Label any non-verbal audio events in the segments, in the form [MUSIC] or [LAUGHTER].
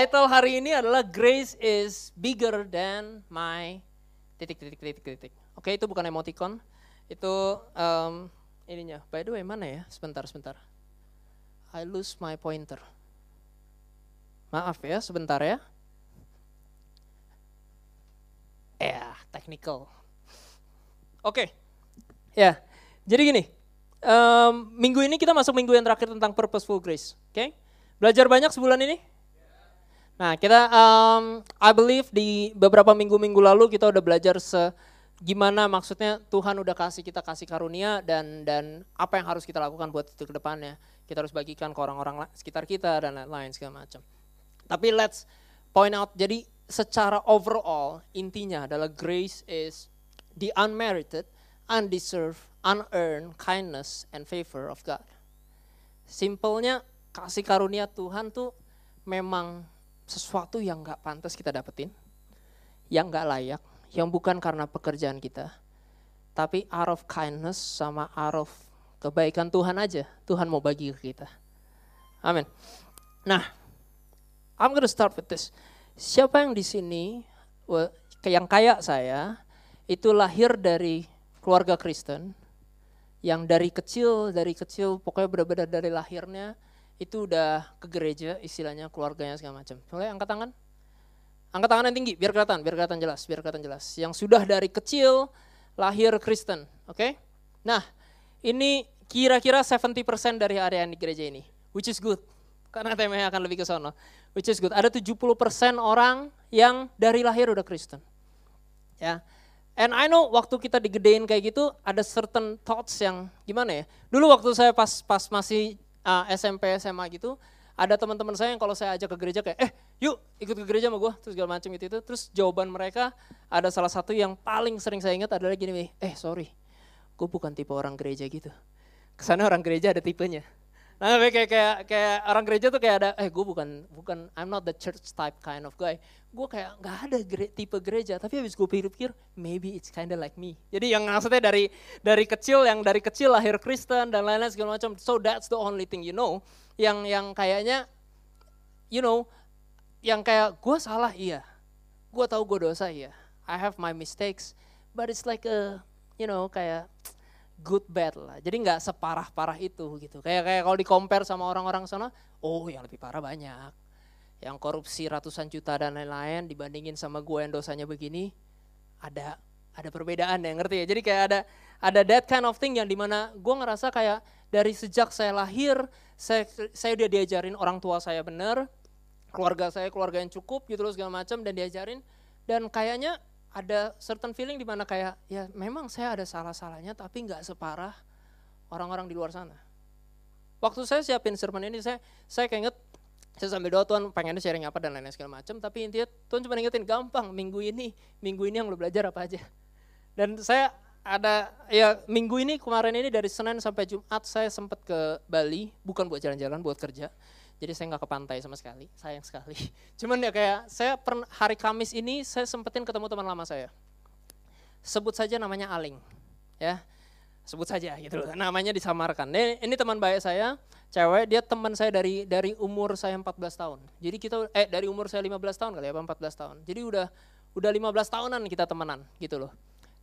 Title hari ini adalah Grace is bigger than my titik titik titik titik. Oke, itu bukan emoticon. Itu um, ininya. By the way, mana ya? Sebentar, sebentar. I lose my pointer. Maaf ya, sebentar ya. Ya, technical. Oke. Ya. Jadi gini. um, minggu ini kita masuk minggu yang terakhir tentang purposeful grace. Oke? Belajar banyak sebulan ini? Nah, kita um, I believe di beberapa minggu-minggu lalu kita udah belajar se gimana maksudnya Tuhan udah kasih kita kasih karunia dan dan apa yang harus kita lakukan buat itu ke depannya. Kita harus bagikan ke orang-orang sekitar kita dan lain-lain segala macam. Tapi let's point out jadi secara overall intinya adalah grace is the unmerited, undeserved, unearned kindness and favor of God. Simpelnya kasih karunia Tuhan tuh memang sesuatu yang gak pantas kita dapetin, yang gak layak, yang bukan karena pekerjaan kita, tapi out of kindness sama out of kebaikan Tuhan aja, Tuhan mau bagi ke kita. Amin. Nah, I'm gonna start with this. Siapa yang di sini, yang kayak saya, itu lahir dari keluarga Kristen, yang dari kecil, dari kecil pokoknya benar-benar dari lahirnya, itu udah ke gereja istilahnya keluarganya segala macam. Boleh angkat tangan? Angkat tangan yang tinggi biar kelihatan, biar kelihatan jelas, biar kelihatan jelas. Yang sudah dari kecil lahir Kristen, oke? Okay? Nah, ini kira-kira 70% dari area di gereja ini, which is good. Karena temanya akan lebih ke sana, which is good. Ada 70% orang yang dari lahir udah Kristen. Ya. And I know waktu kita digedein kayak gitu ada certain thoughts yang gimana ya. Dulu waktu saya pas pas masih uh, SMP SMA gitu ada teman-teman saya yang kalau saya ajak ke gereja kayak eh yuk ikut ke gereja sama gue terus segala macam gitu itu terus jawaban mereka ada salah satu yang paling sering saya ingat adalah gini eh sorry gue bukan tipe orang gereja gitu. Ke sana orang gereja ada tipenya Nah, kayak kayak kayak orang gereja tuh kayak ada, eh gue bukan bukan I'm not the church type kind of guy. Gue kayak nggak ada gere, tipe gereja, tapi habis gue pikir-pikir, maybe it's kinda like me. Jadi yang maksudnya dari dari kecil, yang dari kecil lahir Kristen dan lain-lain segala macam. So that's the only thing you know. Yang yang kayaknya, you know, yang kayak gue salah iya, gue tahu gue dosa iya. I have my mistakes, but it's like a, you know, kayak good bad lah. Jadi nggak separah-parah itu gitu. Kayak kayak kalau di compare sama orang-orang sana, oh yang lebih parah banyak. Yang korupsi ratusan juta dan lain-lain dibandingin sama gue yang dosanya begini, ada ada perbedaan ya ngerti ya. Jadi kayak ada ada that kind of thing yang di mana gue ngerasa kayak dari sejak saya lahir, saya saya udah diajarin orang tua saya benar, keluarga saya keluarga yang cukup gitu loh segala macam dan diajarin dan kayaknya ada certain feeling di mana kayak ya memang saya ada salah-salahnya tapi nggak separah orang-orang di luar sana. Waktu saya siapin sermon ini saya saya keinget saya sambil doa Tuhan pengennya sharing apa dan lain-lain segala macam tapi intinya Tuhan cuma ingetin gampang minggu ini minggu ini yang lo belajar apa aja dan saya ada ya minggu ini kemarin ini dari Senin sampai Jumat saya sempat ke Bali bukan buat jalan-jalan buat kerja jadi saya nggak ke pantai sama sekali, sayang sekali. [LAUGHS] Cuman ya kayak saya per hari Kamis ini saya sempetin ketemu teman lama saya. Sebut saja namanya Aling, ya sebut saja gitu loh. Namanya disamarkan. Ini, ini teman baik saya, cewek, dia teman saya dari dari umur saya 14 tahun. Jadi kita eh dari umur saya 15 tahun kali ya, 14 tahun. Jadi udah udah 15 tahunan kita temenan gitu loh.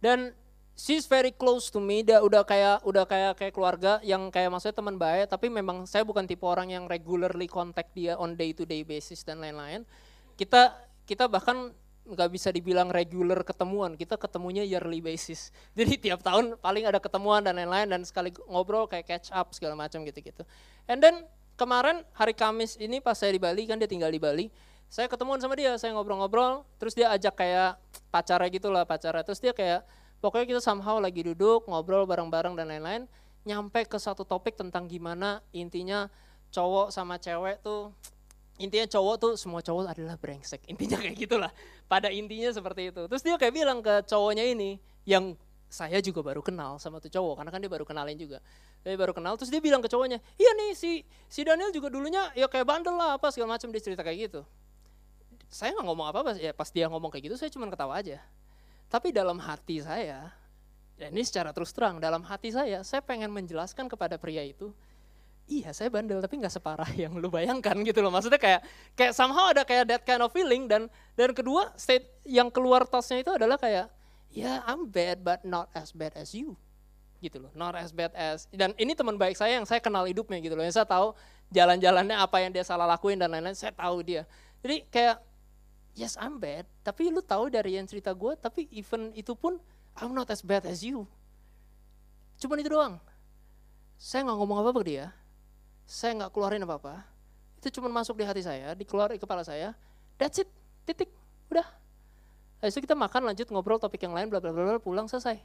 Dan she's very close to me. Dia udah kayak udah kayak kayak keluarga yang kayak maksudnya teman baik tapi memang saya bukan tipe orang yang regularly contact dia on day to day basis dan lain-lain. Kita kita bahkan nggak bisa dibilang regular ketemuan. Kita ketemunya yearly basis. [LAUGHS] Jadi tiap tahun paling ada ketemuan dan lain-lain dan sekali ngobrol kayak catch up segala macam gitu-gitu. And then kemarin hari Kamis ini pas saya di Bali kan dia tinggal di Bali saya ketemuan sama dia saya ngobrol-ngobrol terus dia ajak kayak pacarnya gitulah pacarnya. Terus dia kayak Pokoknya kita somehow lagi duduk, ngobrol bareng-bareng dan lain-lain, nyampe ke satu topik tentang gimana intinya cowok sama cewek tuh intinya cowok tuh semua cowok adalah brengsek. [LAUGHS] Intinya kayak gitulah. Pada intinya seperti itu. Terus dia kayak bilang ke cowoknya ini yang saya juga baru kenal sama tuh cowok karena kan dia baru kenalin juga. Dia baru kenal terus dia bilang ke cowoknya, "Iya nih si si Daniel juga dulunya ya kayak bandel lah apa segala macam dia cerita kayak gitu." Saya nggak ngomong apa-apa ya pas dia ngomong kayak gitu saya cuma ketawa aja. Tapi dalam hati saya, dan ini secara terus terang dalam hati saya, saya pengen menjelaskan kepada pria itu, iya saya bandel tapi nggak separah yang lu bayangkan gitu loh. Maksudnya kayak kayak somehow ada kayak that kind of feeling dan dan kedua state yang keluar tosnya itu adalah kayak ya yeah, I'm bad but not as bad as you gitu loh. Not as bad as dan ini teman baik saya yang saya kenal hidupnya gitu loh. Yang saya tahu jalan-jalannya apa yang dia salah lakuin dan lain-lain saya tahu dia. Jadi kayak yes I'm bad tapi lu tahu dari yang cerita gue tapi even itu pun I'm not as bad as you cuman itu doang saya nggak ngomong apa-apa ke dia saya nggak keluarin apa-apa, itu cuma masuk di hati saya, dikeluar di kepala saya, that's it, titik, udah. Habis itu kita makan, lanjut ngobrol topik yang lain, bla bla bla, pulang selesai.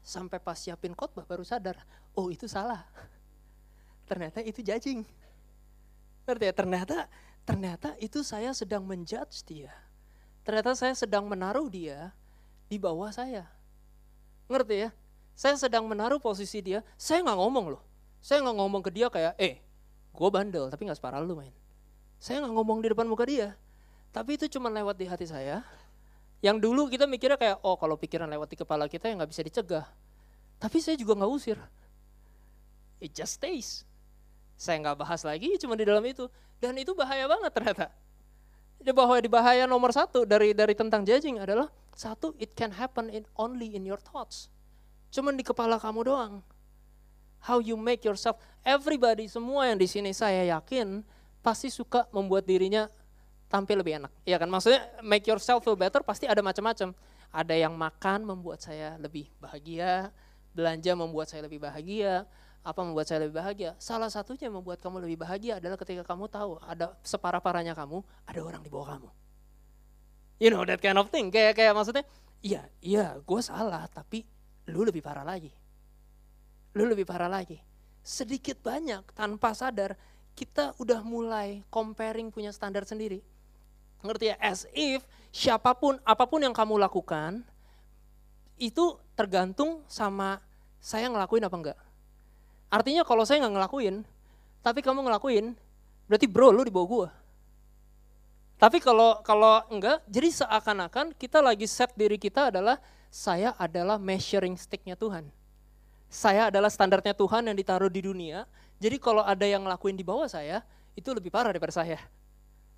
Sampai pas siapin khotbah baru sadar, oh itu salah. [LAUGHS] Ternyata itu judging. Ngerti ya? Ternyata, ternyata itu saya sedang menjudge dia. Ternyata saya sedang menaruh dia di bawah saya. Ngerti ya? Saya sedang menaruh posisi dia, saya nggak ngomong loh. Saya nggak ngomong ke dia kayak, eh, gue bandel, tapi nggak separah lu main. Saya nggak ngomong di depan muka dia, tapi itu cuma lewat di hati saya. Yang dulu kita mikirnya kayak, oh kalau pikiran lewat di kepala kita yang nggak bisa dicegah. Tapi saya juga nggak usir. It just stays. Saya nggak bahas lagi, cuma di dalam itu. Dan itu bahaya banget ternyata. Jadi bahwa di bahaya nomor satu dari dari tentang judging adalah satu, it can happen in only in your thoughts. Cuman di kepala kamu doang how you make yourself. Everybody, semua yang di sini saya yakin pasti suka membuat dirinya tampil lebih enak. Iya kan? Maksudnya make yourself feel better pasti ada macam-macam. Ada yang makan membuat saya lebih bahagia, belanja membuat saya lebih bahagia, apa membuat saya lebih bahagia? Salah satunya yang membuat kamu lebih bahagia adalah ketika kamu tahu ada separah-parahnya kamu, ada orang di bawah kamu. You know that kind of thing. Kayak kayak maksudnya, iya, iya, gue salah, tapi lu lebih parah lagi lu lebih parah lagi. Sedikit banyak tanpa sadar kita udah mulai comparing punya standar sendiri. Ngerti ya? As if siapa pun, apa pun yang kamu lakukan, itu tergantung sama saya ngelakuin apa enggak. Artinya kalau saya nggak ngelakuin, tapi kamu ngelakuin, berarti bro lu di bawah gua. Tapi kalau kalau enggak, jadi seakan-akan kita lagi set diri kita adalah saya adalah measuring sticknya Tuhan saya adalah standarnya Tuhan yang ditaruh di dunia. Jadi kalau ada yang ngelakuin di bawah saya, itu lebih parah daripada saya.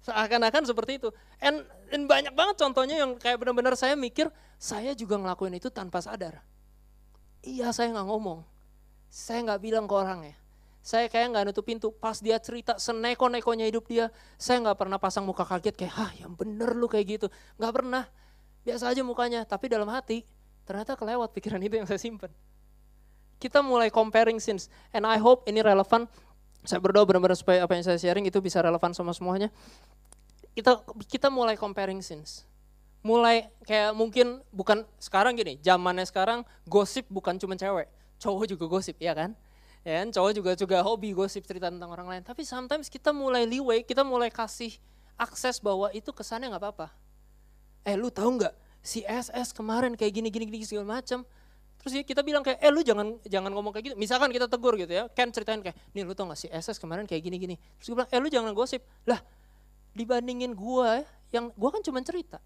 Seakan-akan seperti itu. And, and banyak banget contohnya yang kayak benar-benar saya mikir, saya juga ngelakuin itu tanpa sadar. Iya saya nggak ngomong. Saya nggak bilang ke orang ya. Saya kayak nggak nutup pintu. Pas dia cerita seneko-nekonya hidup dia, saya nggak pernah pasang muka kaget kayak, ah yang bener lu kayak gitu. Nggak pernah. Biasa aja mukanya, tapi dalam hati ternyata kelewat pikiran [LAUGHS] itu yang saya simpen kita mulai comparing sins. And I hope ini relevan. Saya berdoa benar-benar supaya apa yang saya sharing itu bisa relevan sama semuanya. Kita kita mulai comparing sins. Mulai kayak mungkin bukan sekarang gini, zamannya sekarang gosip bukan cuma cewek, cowok juga gosip, ya kan? Ya kan, cowok juga juga hobi gosip cerita tentang orang lain. Tapi sometimes kita mulai leeway, kita mulai kasih akses bahwa itu kesannya nggak apa-apa. Eh lu tahu nggak si SS kemarin kayak gini gini gini segala macam Terus kita bilang kayak, eh lu jangan jangan ngomong kayak gitu. Misalkan kita tegur gitu ya, Ken ceritain kayak, nih lu tau gak sih SS kemarin kayak gini-gini. Terus gue bilang, eh lu jangan gosip. Lah dibandingin gue yang gue kan cuma cerita.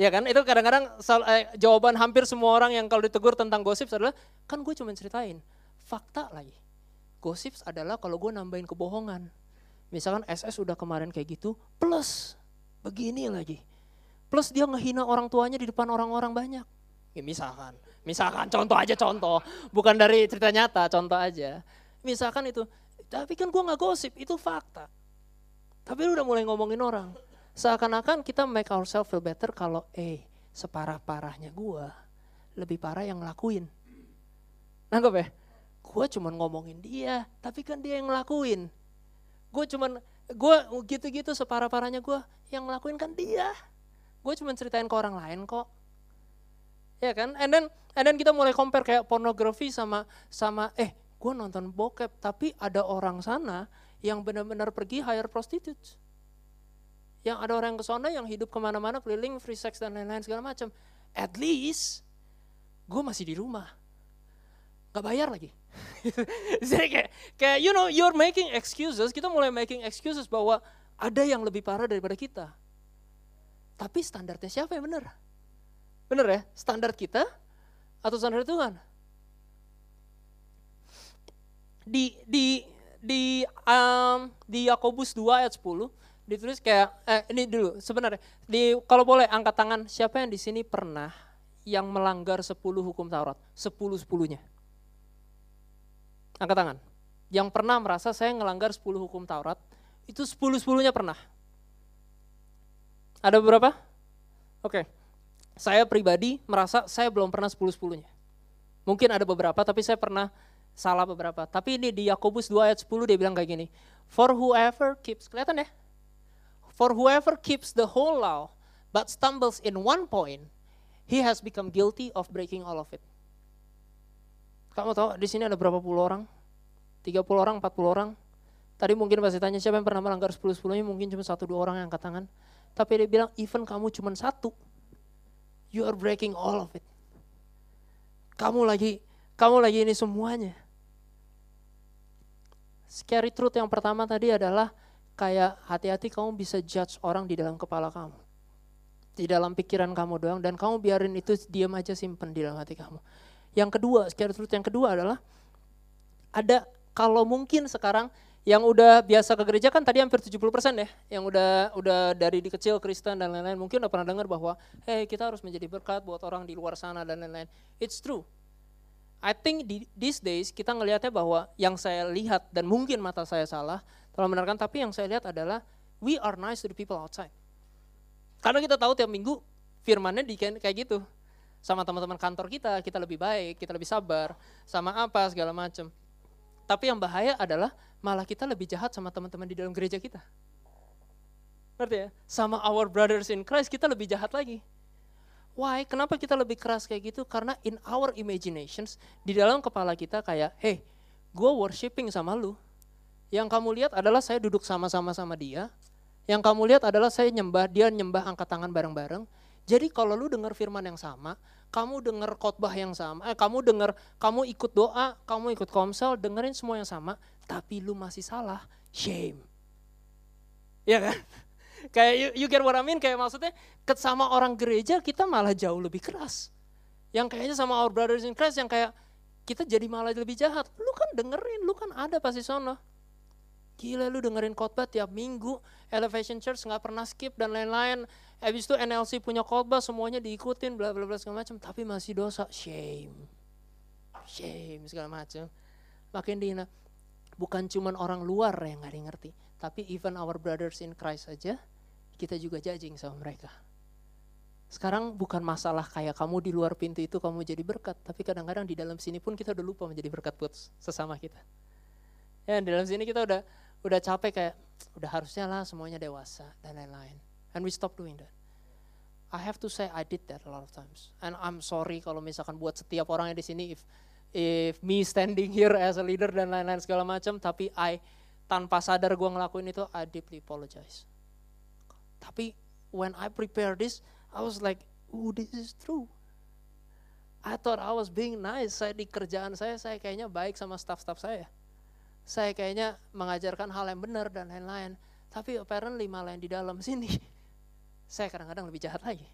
Ya kan, itu kadang-kadang eh, jawaban hampir semua orang yang kalau ditegur tentang gosip adalah, kan gue cuma ceritain. Fakta lagi. Gosip adalah kalau gue nambahin kebohongan. Misalkan SS udah kemarin kayak gitu, plus begini lagi. Plus dia ngehina orang tuanya di depan orang-orang banyak. Ya misalkan Misalkan contoh aja contoh, bukan dari cerita nyata, contoh aja. Misalkan itu, tapi kan gue gak gosip, itu fakta. Tapi lu udah mulai ngomongin orang. Seakan-akan kita make ourselves feel better kalau eh separah-parahnya gue lebih parah yang ngelakuin. Nangkep ya? Gue cuman ngomongin dia, tapi kan dia yang ngelakuin. Gue cuman, gue gitu-gitu separah-parahnya gue, yang ngelakuin kan dia. Gue cuman ceritain ke orang lain kok ya kan? And then, and then kita mulai compare kayak pornografi sama sama eh gue nonton bokep tapi ada orang sana yang benar-benar pergi hire prostitutes. Yang ada orang yang ke sana yang hidup ke mana-mana, keliling, free sex dan lain-lain segala macam. At least gue masih di rumah. Gak bayar lagi. [LAUGHS] Jadi kayak, kayak you know, you're making excuses, kita mulai making excuses bahwa ada yang lebih parah daripada kita. Tapi standarnya siapa yang benar? Benar ya? Standar kita atau standar Tuhan? Di di di um, di Yakobus 2 ayat 10 ditulis kayak eh, ini dulu sebenarnya di kalau boleh angkat tangan siapa yang di sini pernah yang melanggar 10 hukum Taurat 10 sepuluhnya angkat tangan yang pernah merasa saya ngelanggar 10 hukum Taurat itu 10 sepuluhnya pernah ada beberapa oke saya pribadi merasa saya belum pernah 10 sepuluhnya mungkin ada beberapa tapi saya pernah salah beberapa. Tapi ini di Yakobus 2 ayat 10 dia bilang kayak gini. For whoever keeps, kelihatan ya? For whoever keeps the whole law but stumbles in one point, he has become guilty of breaking all of it. Kamu tahu di sini ada berapa puluh orang? 30 orang, 40 orang. Tadi mungkin pasti tanya siapa yang pernah melanggar 10 10 mungkin cuma satu dua orang yang angkat tangan. Tapi dia bilang even kamu cuma satu, you are breaking all of it. Kamu lagi kamu lagi ini semuanya. Scary truth yang pertama tadi adalah kayak hati-hati kamu bisa judge orang di dalam kepala kamu. Di dalam pikiran kamu doang dan kamu biarin itu diam aja simpen di dalam hati kamu. Yang kedua, scary truth yang kedua adalah ada kalau mungkin sekarang yang udah biasa ke gereja kan tadi hampir 70% ya, yang udah udah dari di kecil Kristen dan lain-lain, mungkin udah pernah dengar bahwa hey kita harus menjadi berkat buat orang di luar sana dan lain-lain. It's true. I think di these days kita ngelihatnya bahwa yang saya lihat dan mungkin mata saya salah kalau benarkan tapi yang saya lihat adalah we are nice to the people outside. Karena kita tahu tiap minggu firmannya di kayak gitu. Sama teman-teman kantor kita, kita lebih baik, kita lebih sabar, sama apa segala macam. Tapi yang bahaya adalah malah kita lebih jahat sama teman-teman di dalam gereja kita. Ngerti ya? Sama our brothers in Christ kita lebih jahat lagi. Why? Kenapa kita lebih keras kayak gitu? Karena in our imaginations, di dalam kepala kita kayak, hey, gue worshipping sama lu. Yang kamu lihat adalah saya duduk sama-sama sama dia. Yang kamu lihat adalah saya nyembah, dia nyembah angkat tangan bareng-bareng. Jadi kalau lu dengar firman yang sama, kamu dengar khotbah yang sama, eh, kamu dengar, kamu ikut doa, kamu ikut komsel, dengerin semua yang sama, tapi lu masih salah, shame. Iya kan? [LAUGHS] Kayak you, you get what I mean? Kayak maksudnya ket sama orang gereja kita malah jauh lebih keras. Yang kayaknya sama our brothers in Christ yang kayak kita jadi malah lebih jahat. Lu kan dengerin, lu kan ada pasti sono. Gila lu dengerin khotbah tiap minggu, Elevation Church nggak pernah skip dan lain-lain. Habis itu NLC punya khotbah semuanya diikutin bla bla bla segala macam, tapi masih dosa, shame. Shame segala macam. Makin dihina. Bukan cuman orang luar yang nggak ngerti, tapi even our brothers in Christ aja kita juga judging sama mereka. Sekarang bukan masalah kayak kamu di luar pintu itu kamu jadi berkat, tapi kadang-kadang di dalam sini pun kita udah lupa menjadi berkat buat sesama kita. Ya, di dalam sini kita udah udah capek kayak udah harusnya lah semuanya dewasa dan lain-lain. And we stop doing that. I have to say I did that a lot of times. And I'm sorry kalau misalkan buat setiap orang yang di sini if if me standing here as a leader dan lain-lain segala macam, tapi I tanpa sadar gue ngelakuin itu, I deeply apologize. Tapi when I prepare this, I was like, oh this is true. I thought I was being nice. Saya di kerjaan saya, saya kayaknya baik sama staff-staff saya. Saya kayaknya mengajarkan hal yang benar dan lain-lain. Tapi apparently malah yang di dalam [LAUGHS] sini, saya kadang-kadang lebih jahat lagi.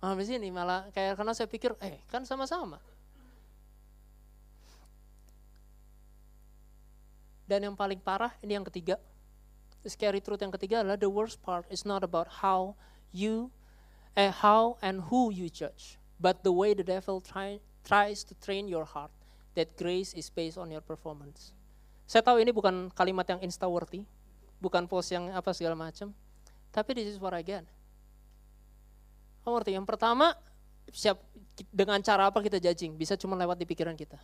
Malah di sini malah kayak karena saya pikir, eh kan sama-sama. Dan yang paling parah, ini yang ketiga, scary truth yang ketiga adalah the worst part is not about how you, eh, how and who you judge, but the way the devil try, tries to train your heart that grace is based on your performance. Saya tahu ini bukan kalimat yang insta-worthy, bukan post yang apa segala macam, tapi this is what I get. Kamu ngerti? Yang pertama, siap dengan cara apa kita judging, bisa cuma lewat di pikiran kita.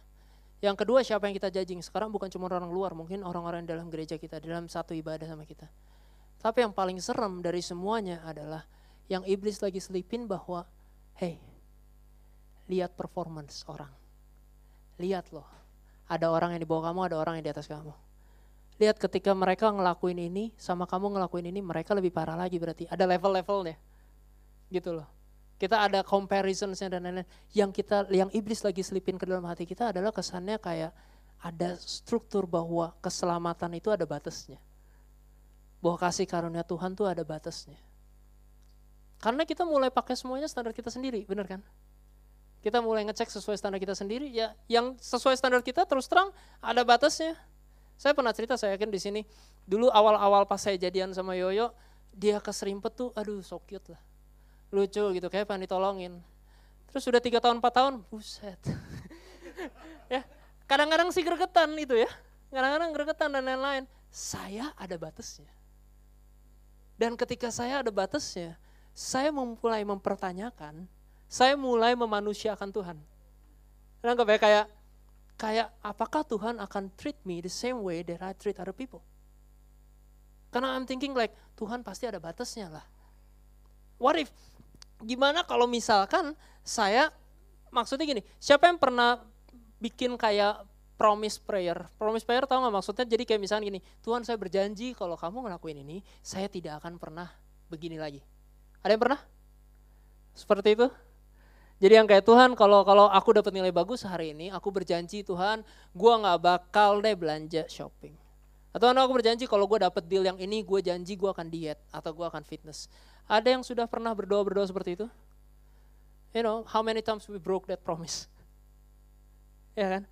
Yang kedua siapa yang kita judging? Sekarang bukan cuma orang luar, mungkin orang-orang dalam gereja kita, dalam satu ibadah sama kita. Tapi yang paling serem dari semuanya adalah yang iblis lagi selipin bahwa, hey, lihat performance orang. Lihat loh, ada orang yang di bawah kamu, ada orang yang di atas kamu. lihat ketika mereka ngelakuin ini sama kamu ngelakuin ini mereka lebih parah lagi berarti. Ada level-levelnya. Gitu loh. Kita ada comparisonsnya dan lain-lain. Yang kita yang iblis lagi selipin ke dalam hati kita adalah kesannya kayak ada struktur bahwa keselamatan itu ada batasnya. Bahwa kasih karunia Tuhan tuh ada batasnya. Karena kita mulai pakai semuanya standar kita sendiri benar kan kita mulai ngecek sesuai standar kita sendiri ya yang sesuai standar kita terus terang ada batasnya saya pernah cerita, saya yakin di sini, dulu awal-awal pas saya jadian sama Yoyo, dia keserimpet tuh, aduh so cute lah. Lucu gitu, kayak pengen ditolongin. Terus sudah tiga tahun, empat tahun, buset. [LAUGHS] ya, kadang-kadang sih gregetan itu ya. Kadang-kadang gregetan dan lain-lain. Saya ada batasnya. Dan ketika saya ada batasnya, saya mulai mempertanyakan, saya mulai memanusiakan Tuhan. Karena kayak kayak apakah Tuhan akan treat me the same way that I treat other people? Karena I'm thinking like Tuhan pasti ada batasnya lah. What if? Gimana kalau misalkan saya maksudnya gini, siapa yang pernah bikin kayak promise prayer? Promise prayer tahu nggak maksudnya? Jadi kayak misalnya gini, Tuhan saya berjanji kalau kamu ngelakuin ini, saya tidak akan pernah begini lagi. Ada yang pernah? Seperti itu? Jadi yang kayak Tuhan kalau kalau aku dapat nilai bagus hari ini, aku berjanji Tuhan, gue nggak bakal deh belanja shopping. Atau aku berjanji kalau gue dapat deal yang ini, gue janji gue akan diet atau gue akan fitness. Ada yang sudah pernah berdoa berdoa seperti itu? You know, how many times we broke that promise? [LAUGHS] ya kan?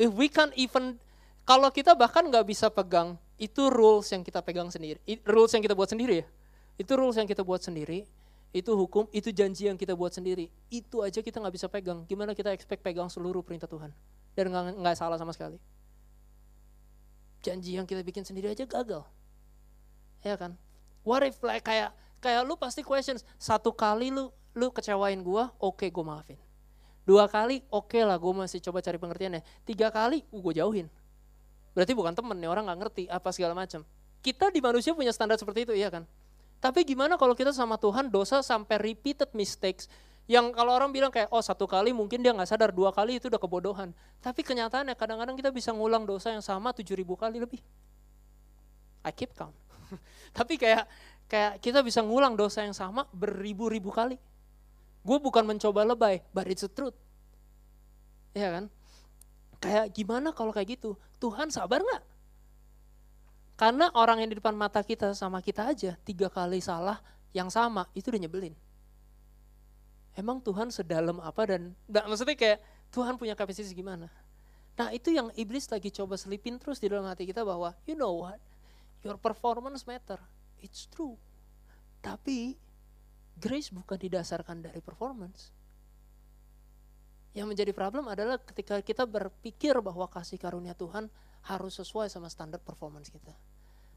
If we can't even, kalau kita bahkan nggak bisa pegang, itu rules yang kita pegang sendiri, rules yang kita buat sendiri ya. Itu rules yang kita buat sendiri itu hukum, itu janji yang kita buat sendiri. Itu aja kita nggak bisa pegang. Gimana kita expect pegang seluruh perintah Tuhan? Dan nggak salah sama sekali. Janji yang kita bikin sendiri aja gagal. Ya kan? What if like kayak kayak lu pasti questions. Satu kali lu lu kecewain gua, oke okay, gue maafin. Dua kali, oke okay lah gue masih coba cari pengertiannya. Tiga kali, uh, gue jauhin. Berarti bukan temen nih, orang nggak ngerti apa segala macam. Kita di manusia punya standar seperti itu, iya kan? Tapi gimana kalau kita sama Tuhan dosa sampai repeated mistakes yang kalau orang bilang kayak oh satu kali mungkin dia nggak sadar dua kali itu udah kebodohan. Tapi kenyataannya kadang-kadang kita bisa ngulang dosa yang sama tujuh ribu kali lebih. I keep count. [LAUGHS] Tapi kayak kayak kita bisa ngulang dosa yang sama beribu-ribu kali. Gue bukan mencoba lebay, but it's the truth. Ya kan? Kayak gimana kalau kayak gitu? Tuhan sabar nggak? Karena orang yang di depan mata kita sama kita aja tiga kali salah yang sama itu udah nyebelin. Emang Tuhan sedalam apa dan enggak, maksudnya kayak Tuhan punya kapasitas gimana? Nah itu yang iblis lagi coba selipin terus di dalam hati kita bahwa you know what, your performance matter, it's true. Tapi grace bukan didasarkan dari performance. Yang menjadi problem adalah ketika kita berpikir bahwa kasih karunia Tuhan harus sesuai sama standar performance kita.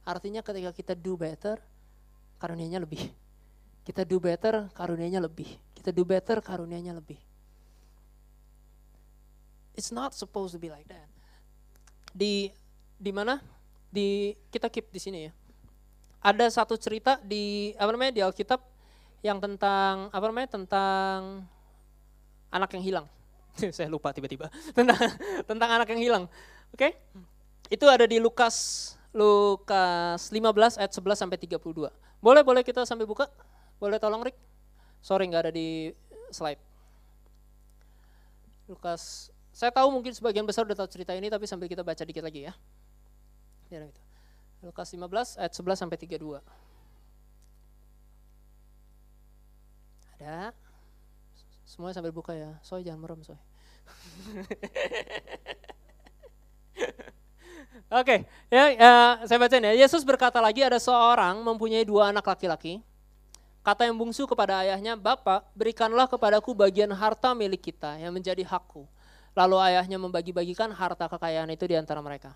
Artinya ketika kita do better, karunianya lebih. Kita do better, karunianya lebih. Kita do better, karunianya lebih. It's not supposed to be like that. Di di mana? Di kita keep di sini ya. Ada satu cerita di apa namanya di Alkitab yang tentang apa namanya tentang anak yang hilang. [LAUGHS] Saya lupa tiba-tiba [LAUGHS] tentang tentang anak yang hilang. Oke? Okay? Itu ada di Lukas Lukas 15 ayat 11 sampai 32. Boleh boleh kita sampai buka? Boleh tolong Rick? Sorry nggak ada di slide. Lukas, saya tahu mungkin sebagian besar udah tahu cerita ini tapi sambil kita baca dikit lagi ya. Gitu. Lukas 15 ayat 11 sampai 32. Ada? Semuanya sambil buka ya. Soy jangan merem, soy. [LAUGHS] Oke, okay, ya, ya saya bacain ya. Yesus berkata lagi ada seorang mempunyai dua anak laki-laki. Kata yang bungsu kepada ayahnya, Bapak berikanlah kepadaku bagian harta milik kita yang menjadi hakku. Lalu ayahnya membagi-bagikan harta kekayaan itu di antara mereka.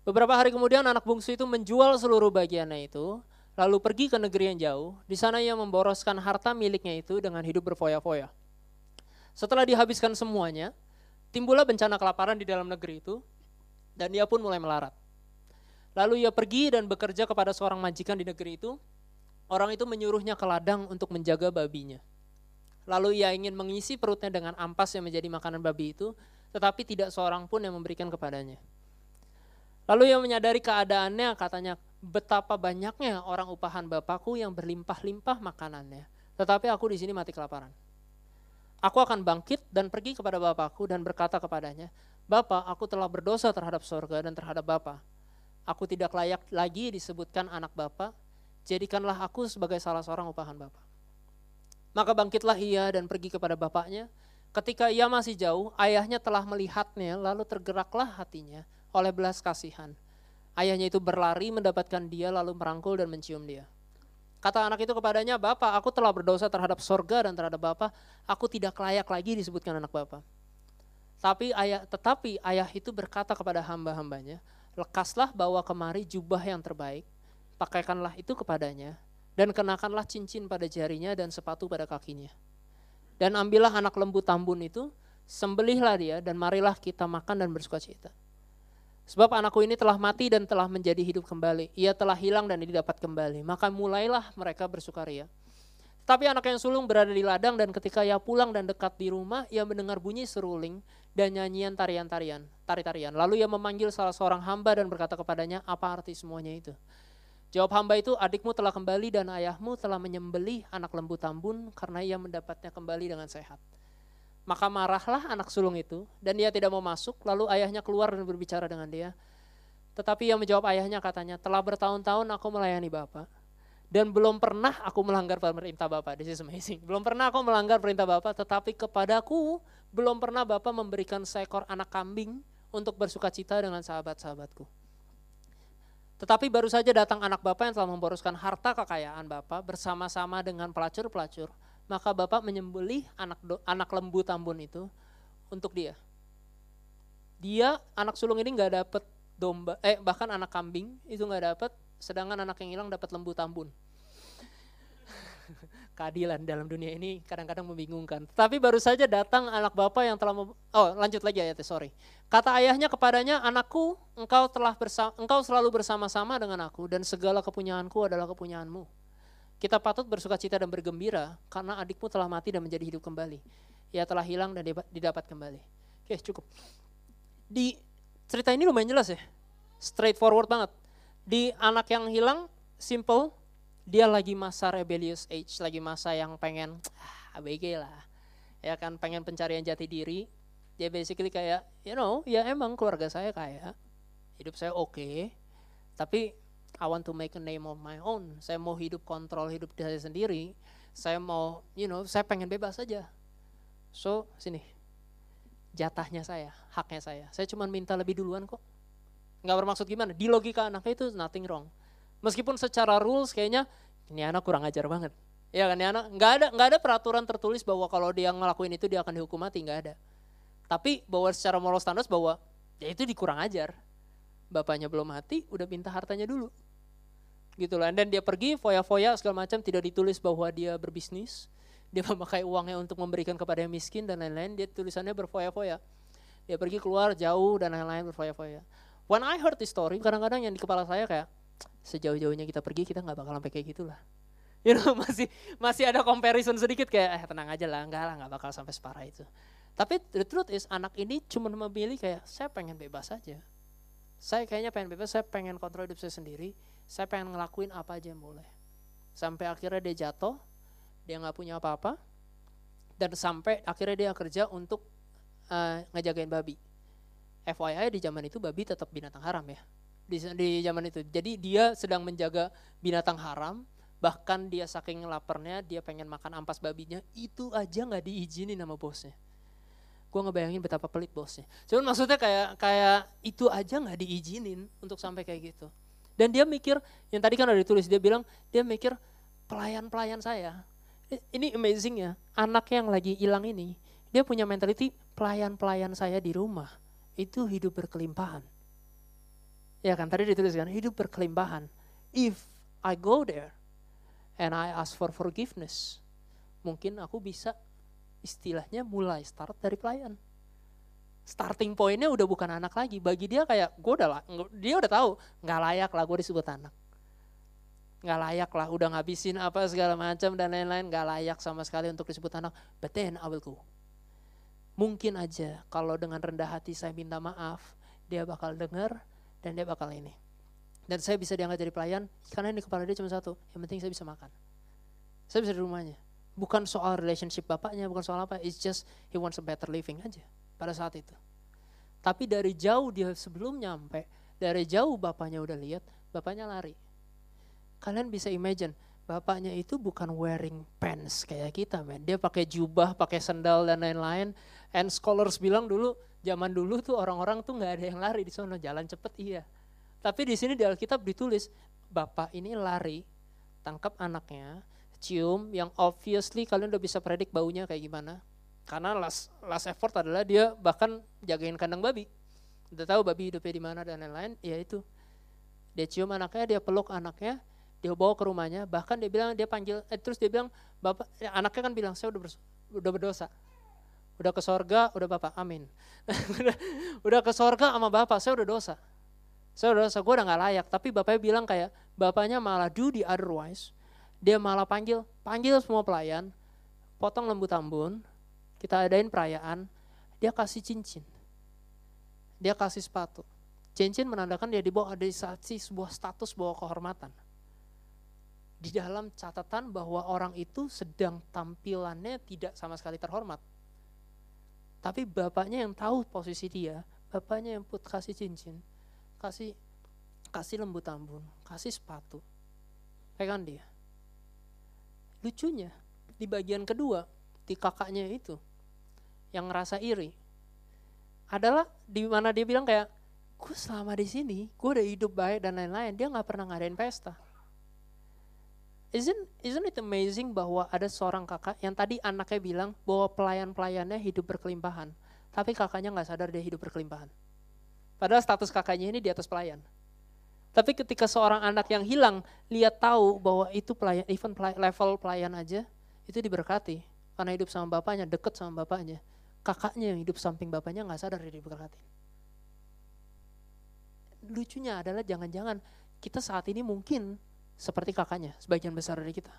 Beberapa hari kemudian anak bungsu itu menjual seluruh bagiannya itu, lalu pergi ke negeri yang jauh. Di sana ia memboroskan harta miliknya itu dengan hidup berfoya-foya. Setelah dihabiskan semuanya, timbullah bencana kelaparan di dalam negeri itu, dan ia pun mulai melarat. Lalu ia pergi dan bekerja kepada seorang majikan di negeri itu. Orang itu menyuruhnya ke ladang untuk menjaga babinya. Lalu ia ingin mengisi perutnya dengan ampas yang menjadi makanan babi itu, tetapi tidak seorang pun yang memberikan kepadanya. Lalu ia menyadari keadaannya katanya betapa banyaknya orang upahan bapakku yang berlimpah-limpah makanannya. Tetapi aku di sini mati kelaparan. Aku akan bangkit dan pergi kepada bapakku dan berkata kepadanya, Bapak, aku telah berdosa terhadap sorga dan terhadap Bapak. Aku tidak layak lagi disebutkan anak Bapak, jadikanlah aku sebagai salah seorang upahan Bapak. Maka bangkitlah ia dan pergi kepada bapaknya. Ketika ia masih jauh, ayahnya telah melihatnya, lalu tergeraklah hatinya oleh belas kasihan. Ayahnya itu berlari mendapatkan dia, lalu merangkul dan mencium dia. Kata anak itu kepadanya, Bapak, aku telah berdosa terhadap sorga dan terhadap Bapak, aku tidak layak lagi disebutkan anak Bapak. Tapi ayah, tetapi ayah itu berkata kepada hamba-hambanya, lekaslah bawa kemari jubah yang terbaik, pakaikanlah itu kepadanya, dan kenakanlah cincin pada jarinya dan sepatu pada kakinya. Dan ambillah anak lembu tambun itu, sembelihlah dia, dan marilah kita makan dan bersuka cita. Sebab anakku ini telah mati dan telah menjadi hidup kembali. Ia telah hilang dan didapat kembali. Maka mulailah mereka bersukaria. Tapi anak yang sulung berada di ladang dan ketika ia pulang dan dekat di rumah, ia mendengar bunyi seruling dan nyanyian tarian-tarian, tari-tarian. Lalu ia memanggil salah seorang hamba dan berkata kepadanya, apa arti semuanya itu? Jawab hamba itu, adikmu telah kembali dan ayahmu telah menyembelih anak lembu tambun karena ia mendapatnya kembali dengan sehat. Maka marahlah anak sulung itu dan dia tidak mau masuk, lalu ayahnya keluar dan berbicara dengan dia. Tetapi ia menjawab ayahnya katanya, telah bertahun-tahun aku melayani Bapak dan belum pernah aku melanggar perintah Bapak. This is amazing. Belum pernah aku melanggar perintah Bapak, tetapi kepadaku belum pernah Bapak memberikan seekor anak kambing untuk bersuka cita dengan sahabat-sahabatku. Tetapi baru saja datang anak Bapak yang telah memboroskan harta kekayaan Bapak bersama-sama dengan pelacur-pelacur maka bapak menyembelih anak anak lembu tambun itu untuk dia. Dia anak sulung ini nggak dapat domba, eh bahkan anak kambing itu nggak dapat, sedangkan anak yang hilang dapat lembu tambun. [LAUGHS] Keadilan dalam dunia ini kadang-kadang membingungkan. Tapi baru saja datang anak bapak yang telah oh lanjut lagi ayatnya sorry. Kata ayahnya kepadanya, anakku, engkau telah bersama, engkau selalu bersama-sama dengan aku dan segala kepunyaanku adalah kepunyaanmu kita patut bersuka cita dan bergembira karena adikmu telah mati dan menjadi hidup kembali. Ia telah hilang dan didapat kembali. Oke, cukup. Di cerita ini lumayan jelas ya. Straightforward banget. Di anak yang hilang, simple, dia lagi masa rebellious age, lagi masa yang pengen ah, ABG lah. Ya kan, pengen pencarian jati diri. Dia basically kayak, you know, ya emang keluarga saya kayak, hidup saya oke, okay, tapi I want to make a name of my own. Saya mau hidup kontrol hidup saya sendiri. Saya mau, you know, saya pengen bebas saja. So, sini. Jatahnya saya, haknya saya. Saya cuma minta lebih duluan kok. Nggak bermaksud gimana. Di logika anaknya itu nothing wrong. Meskipun secara rules kayaknya ini anak kurang ajar banget. Ya kan, ini anak nggak ada nggak ada peraturan tertulis bahwa kalau dia ngelakuin itu dia akan dihukum mati nggak ada. Tapi bahwa secara moral standar bahwa ya itu dikurang ajar bapaknya belum mati, udah minta hartanya dulu. Gitu lah. Dan dia pergi foya-foya segala macam tidak ditulis bahwa dia berbisnis. [LAUGHS] Dia memakai uangnya untuk memberikan kepada yang miskin dan lain-lain. Dia tulisannya berfoya-foya. Dia pergi keluar jauh dan lain-lain berfoya-foya. When I heard this story, kadang-kadang yang di kepala saya kayak sejauh-jauhnya kita pergi kita nggak bakal sampai kayak gitulah. [LAUGHS] You know, masih masih ada comparison sedikit kayak eh tenang aja lah, enggak lah, nggak bakal sampai separah itu. Tapi the truth is anak ini cuma memilih kayak saya pengen bebas saja saya kayaknya pengen bebas, saya pengen kontrol hidup saya sendiri, saya pengen ngelakuin apa aja yang boleh. Sampai akhirnya dia jatuh, dia nggak punya apa-apa, dan sampai akhirnya dia kerja untuk uh, ngejagain babi. FYI di zaman itu babi tetap binatang haram ya, di, di zaman itu. Jadi dia sedang menjaga binatang haram, bahkan dia saking laparnya dia pengen makan ampas babinya, itu aja nggak diizinin sama bosnya gue ngebayangin betapa pelit bosnya. Cuman maksudnya kayak kayak itu aja nggak diizinin untuk sampai kayak gitu. Dan dia mikir, yang tadi kan ada ditulis, dia bilang, dia mikir pelayan-pelayan saya. Ini amazing ya, anak yang lagi hilang ini, dia punya mentality pelayan-pelayan saya di rumah, itu hidup berkelimpahan. Ya kan, tadi dituliskan, hidup berkelimpahan. If I go there and I ask for forgiveness, mungkin aku bisa istilahnya mulai start dari pelayan. Starting pointnya udah bukan anak lagi. Bagi dia kayak gue udah dia udah tahu nggak layak lah gue disebut anak. Nggak layak lah, udah ngabisin apa segala macam dan lain-lain nggak layak sama sekali untuk disebut anak. But then I will go. Mungkin aja kalau dengan rendah hati saya minta maaf, dia bakal dengar dan dia bakal ini. Dan saya bisa diangkat jadi pelayan karena di kepala dia cuma satu, yang penting saya bisa makan. Saya bisa di rumahnya. Bukan soal relationship bapaknya, bukan soal apa, it's just he wants a better living aja pada saat itu. Tapi dari jauh dia sebelum nyampe, dari jauh bapaknya udah lihat, bapaknya lari. Kalian bisa imagine, bapaknya itu bukan wearing pants kayak kita men. Dia pakai jubah, pakai sandal dan lain-lain. And scholars bilang dulu, zaman dulu tuh orang-orang tuh nggak ada yang lari di sana, jalan cepet iya. Tapi di sini di Alkitab ditulis, bapak ini lari, tangkap anaknya, cium, yang obviously kalian udah bisa predik baunya kayak gimana. Karena last, last effort adalah dia bahkan jagain kandang babi. Udah tahu babi hidupnya di mana dan lain-lain, ya itu. Dia cium anaknya, dia peluk anaknya, dia bawa ke rumahnya, bahkan dia bilang dia panggil, eh, terus dia bilang, bapak, ya, anaknya kan bilang saya udah, udah berdosa, udah ke sorga, udah bapak, amin. [LAUGHS] udah, ke sorga sama bapak, saya udah dosa. Saya udah dosa, gue udah gak layak. Tapi bapaknya bilang kayak, bapaknya malah do the otherwise. Dia malah panggil, panggil semua pelayan, potong lembu tambun, kita adain perayaan, dia kasih cincin. Dia kasih sepatu. Cincin menandakan dia dibawa ada sebuah status, bawa kehormatan. Di dalam catatan bahwa orang itu sedang tampilannya tidak sama sekali terhormat. Tapi bapaknya yang tahu posisi dia, bapaknya yang put kasih cincin, kasih kasih lembu tambun, kasih sepatu. Pegang dia. Lucunya, di bagian kedua, di kakaknya itu, yang ngerasa iri adalah di mana dia bilang kayak gue selama di sini gue udah hidup baik dan lain-lain dia nggak pernah ngadain pesta isn't isn't it amazing bahwa ada seorang kakak yang tadi anaknya bilang bahwa pelayan-pelayannya hidup berkelimpahan tapi kakaknya nggak sadar dia hidup berkelimpahan. Padahal status kakaknya ini di atas pelayan. Tapi ketika seorang anak yang hilang lihat tahu bahwa itu pelayan even level pelayan aja itu diberkati. Karena hidup sama bapaknya deket sama bapaknya. Kakaknya yang hidup samping bapaknya nggak sadar dia diberkatin. Lucunya adalah jangan-jangan kita saat ini mungkin seperti kakaknya, sebagian besar dari kita.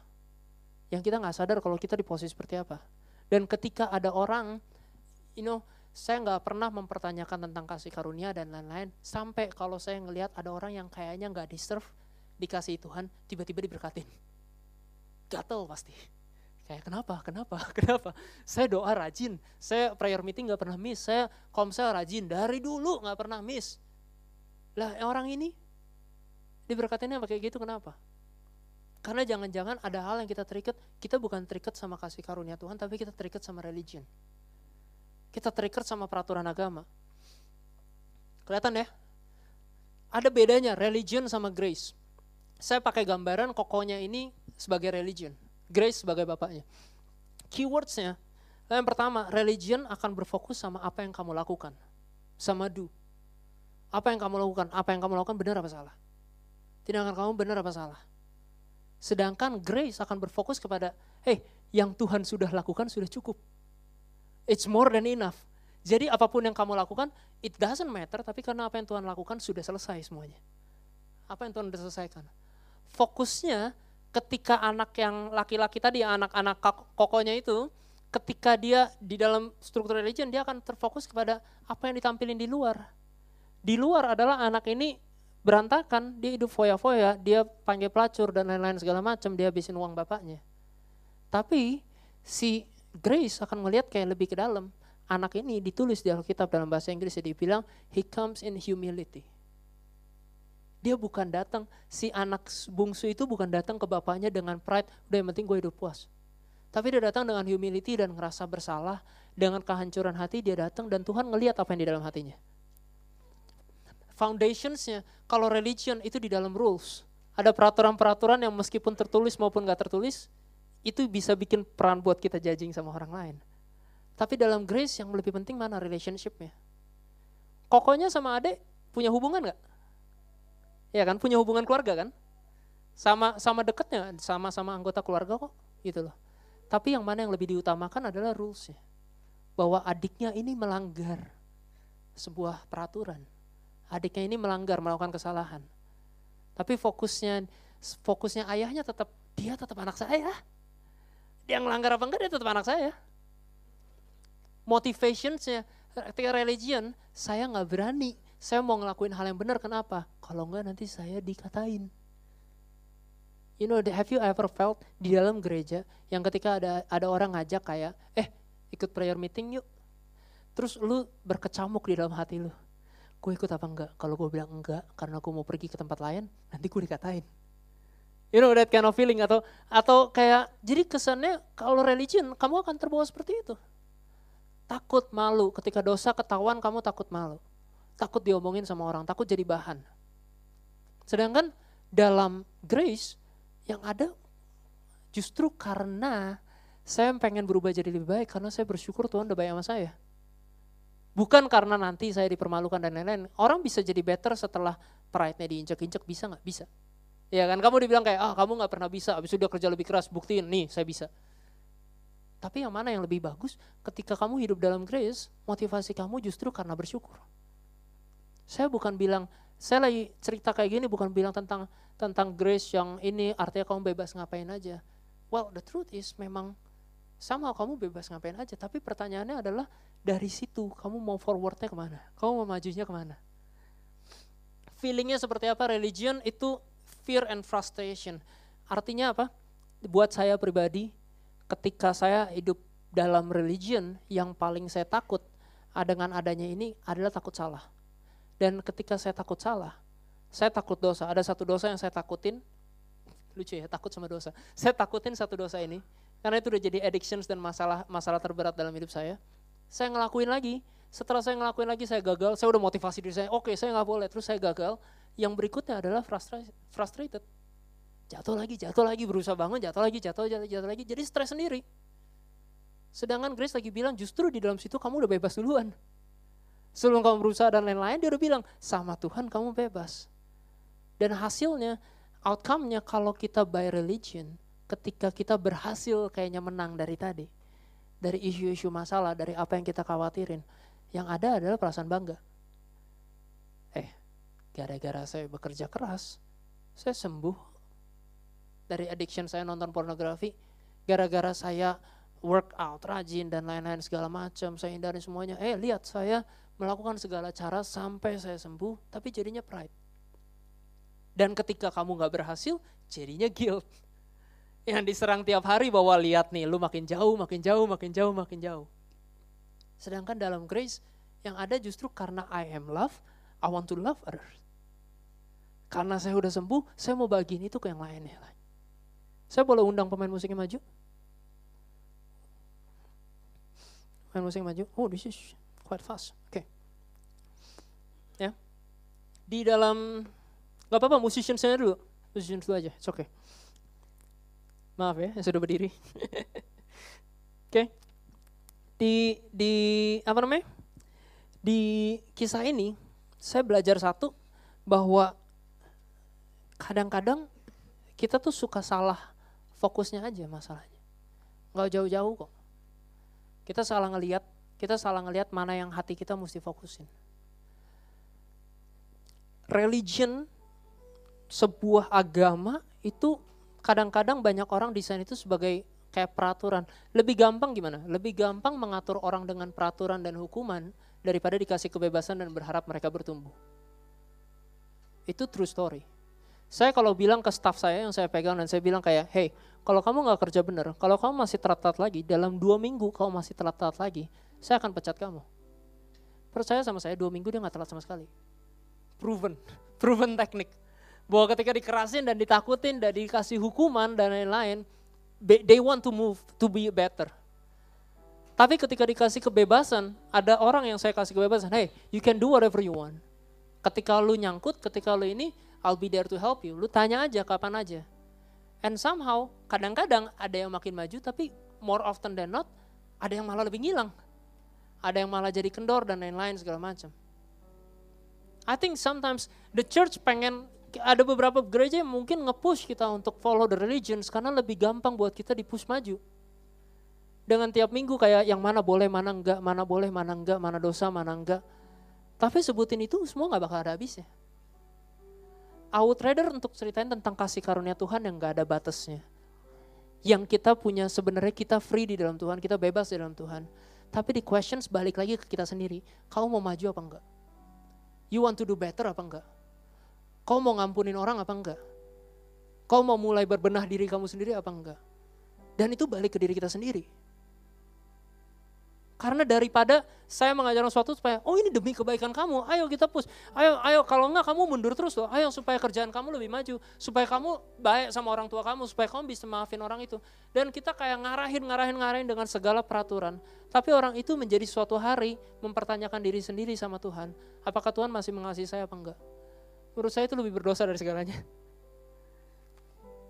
Yang kita nggak sadar kalau kita di posisi seperti apa. Dan ketika ada orang, you know, saya nggak pernah mempertanyakan tentang kasih karunia dan lain-lain. Sampai kalau saya ngelihat ada orang yang kayaknya nggak deserve dikasih Tuhan, tiba-tiba diberkatin. Gatel pasti Kayak kenapa, kenapa, [LAUGHS] kenapa? Saya doa rajin, saya prayer meeting gak pernah miss, saya komsel rajin, dari dulu gak pernah miss. Lah orang ini diberkatinnya pakai gitu kenapa? Karena jangan-jangan ada hal yang kita terikat, kita bukan terikat sama kasih karunia Tuhan, tapi kita terikat sama religion. Kita terikat sama peraturan agama. Kelihatan ya? Ada bedanya religion sama grace. Saya pakai gambaran kokonya ini sebagai religion Grace sebagai bapaknya. Keywordsnya, yang pertama, religion akan berfokus sama apa yang kamu lakukan. Sama do. Apa yang kamu lakukan, apa yang kamu lakukan benar apa salah. Tindakan kamu benar apa salah. Sedangkan grace akan berfokus kepada, hey, yang Tuhan sudah lakukan sudah cukup. It's more than enough. Jadi apa pun yang kamu lakukan, it doesn't matter, tapi karena apa yang Tuhan lakukan sudah selesai semuanya. Apa yang Tuhan sudah selesaikan. Fokusnya ketika anak yang laki-laki tadi, anak-anak kokonya itu, ketika dia di dalam struktur religion, dia akan terfokus kepada apa yang ditampilin di luar. Di luar adalah anak ini berantakan, dia hidup foya-foya, dia panggil pelacur dan lain-lain segala macam, dia habisin uang bapaknya. Tapi si Grace akan melihat kayak lebih ke dalam. Anak ini ditulis di Alkitab dalam bahasa Inggris, dia bilang, he comes in humility dia bukan datang, si anak bungsu itu bukan datang ke bapaknya dengan pride, udah yang penting gue hidup puas. Tapi dia datang dengan humility dan ngerasa bersalah, dengan kehancuran hati dia datang dan Tuhan ngelihat apa yang di dalam hatinya. Foundationsnya, kalau religion itu di dalam rules. Ada peraturan-peraturan yang meskipun tertulis maupun gak tertulis, itu bisa bikin peran buat kita judging sama orang lain. Tapi dalam grace yang lebih penting mana relationshipnya. Kokonya sama adek punya hubungan gak? Ya kan punya hubungan keluarga kan? Sama sama dekatnya, sama-sama anggota keluarga kok, gitu loh. Tapi yang mana yang lebih diutamakan adalah rulesnya. Bahwa adiknya ini melanggar sebuah peraturan. Adiknya ini melanggar, melakukan kesalahan. Tapi fokusnya fokusnya ayahnya tetap dia tetap anak saya. Dia melanggar apa enggak dia tetap anak saya. Motivationsnya ketika religion saya nggak berani Saya mau ngelakuin hal yang benar, kenapa? Kalau enggak nanti saya dikatain. You know, have you ever felt di dalam gereja yang ketika ada ada orang ngajak kayak, eh ikut prayer meeting yuk. Terus lu berkecamuk di dalam hati lu. Gue ikut apa enggak? Kalau gue bilang enggak karena gue mau pergi ke tempat lain, nanti gue dikatain. You know that kind of feeling atau atau kayak jadi kesannya kalau religion kamu akan terbawa seperti itu. Takut malu ketika dosa ketahuan kamu takut malu. Takut diomongin sama orang, takut jadi bahan. Sedangkan dalam grace yang ada justru karena saya pengen berubah jadi lebih baik karena saya bersyukur Tuhan udah baik sama saya. Bukan karena nanti saya dipermalukan dan lain-lain. Orang bisa jadi better setelah pride-nya diinjak-injak, bisa nggak? Bisa. Ya kan, kamu dibilang kayak, ah kamu nggak pernah bisa, abis itu dia kerja lebih keras, buktiin, nih saya bisa. Tapi yang mana yang lebih bagus, ketika kamu hidup dalam grace, motivasi kamu justru karena bersyukur. Saya bukan bilang, saya lagi cerita kayak gini bukan bilang tentang tentang grace yang ini artinya kamu bebas ngapain aja. Well, the truth is memang sama kamu bebas ngapain aja. Tapi pertanyaannya adalah dari situ kamu mau forwardnya ke mana? Kamu mau majunya ke mana? Feelingnya seperti apa? Religion itu fear and frustration. Artinya apa? Buat saya pribadi, ketika saya hidup dalam religion, yang paling saya takut dengan adanya ini adalah takut salah. Dan ketika saya takut salah, saya takut dosa. Ada satu dosa yang saya takutin. Lucu ya, takut sama dosa. Saya takutin satu dosa ini. Karena itu udah jadi addictions dan masalah masalah terberat dalam hidup saya. Saya ngelakuin lagi. Setelah saya ngelakuin lagi, saya gagal. Saya udah motivasi diri saya. Oke, saya nggak boleh. Terus saya gagal. Yang berikutnya adalah frustrated. Jatuh lagi, jatuh lagi, berusaha bangun, jatuh lagi, jatuh, jatuh, jatuh lagi. Jadi stres sendiri. Sedangkan Grace lagi bilang justru di dalam situ kamu udah bebas duluan. Sebelum kamu berusaha dan lain-lain, dia udah bilang, sama Tuhan kamu bebas. Dan hasilnya, outcome-nya kalau kita by religion, ketika kita berhasil kayaknya menang dari tadi, dari isu-isu masalah, dari apa yang kita khawatirin, yang ada adalah perasaan bangga. Eh, gara-gara saya bekerja keras, saya sembuh dari addiction saya nonton pornografi, gara-gara saya workout rajin dan lain-lain segala macam, saya hindari semuanya. Eh, lihat saya melakukan segala cara sampai saya sembuh, tapi jadinya pride. Dan ketika kamu gak berhasil, jadinya guilt. Yang diserang tiap hari bahwa lihat nih, lu makin jauh, makin jauh, makin jauh, makin jauh. Sedangkan dalam grace, yang ada justru karena I am love, I want to love others. Karena saya udah sembuh, saya mau bagiin itu ke yang lainnya. Saya boleh undang pemain musiknya maju? Pemain musiknya maju? Oh, this is quite fast. Oke. Okay. Ya. Di dalam Gak apa-apa, musician saya dulu. Musician dulu aja, it's okay. Maaf ya, yang sudah berdiri. [LAUGHS] Oke. Di, di, apa namanya? Di kisah ini, saya belajar satu, bahwa kadang-kadang kita tuh suka salah fokusnya aja masalahnya. Gak jauh-jauh kok. Kita salah ngelihat, kita salah ngelihat mana yang hati kita mesti fokusin. Religion sebuah agama itu kadang-kadang banyak orang desain itu sebagai kayak peraturan. Lebih gampang gimana? Lebih gampang mengatur orang dengan peraturan dan hukuman daripada dikasih kebebasan dan berharap mereka bertumbuh. Itu true story. Saya kalau bilang ke staff saya yang saya pegang dan saya bilang kayak, hey, kalau kamu nggak kerja benar, kalau kamu masih telat-telat lagi, dalam dua minggu kamu masih telat-telat lagi, saya akan pecat kamu. Percaya sama saya, dua minggu dia nggak telat sama sekali. Proven, [LAUGHS] proven teknik bahwa ketika dikerasin dan ditakutin dan dikasih hukuman dan lain-lain, they want to move to be better. Tapi ketika dikasih kebebasan, ada orang yang saya kasih kebebasan, hey, you can do whatever you want. Ketika lu nyangkut, ketika lu ini, I'll be there to help you. Lu tanya aja kapan aja. And somehow, kadang-kadang ada yang makin maju, tapi more often than not, ada yang malah lebih ngilang. Ada yang malah jadi kendor dan lain-lain segala macam. I think sometimes the church pengen ada beberapa gereja yang mungkin nge-push kita untuk follow the religions karena lebih gampang buat kita di-push maju. Dengan tiap minggu kayak yang mana boleh, mana enggak, mana boleh, mana enggak, mana dosa, mana enggak. Tapi sebutin itu semua nggak bakal ada habisnya. I would rather untuk ceritain tentang kasih karunia Tuhan yang nggak ada batasnya. Yang kita punya sebenarnya kita free di dalam Tuhan, kita bebas di dalam Tuhan. Tapi di questions balik lagi ke kita sendiri, kamu mau maju apa enggak? You want to do better apa enggak? Kau mau ngampunin orang apa enggak? Kau mau mulai berbenah diri kamu sendiri apa enggak? Dan itu balik ke diri kita sendiri. Karena daripada saya mengajarkan sesuatu supaya, oh ini demi kebaikan kamu, ayo kita push. Ayo, ayo kalau enggak kamu mundur terus loh. Ayo supaya kerjaan kamu lebih maju. Supaya kamu baik sama orang tua kamu, supaya kamu bisa maafin orang itu. Dan kita kayak ngarahin, ngarahin, ngarahin dengan segala peraturan. Tapi orang itu menjadi suatu hari mempertanyakan diri sendiri sama Tuhan. Apakah Tuhan masih mengasihi saya apa enggak? Menurut saya itu lebih berdosa dari segalanya.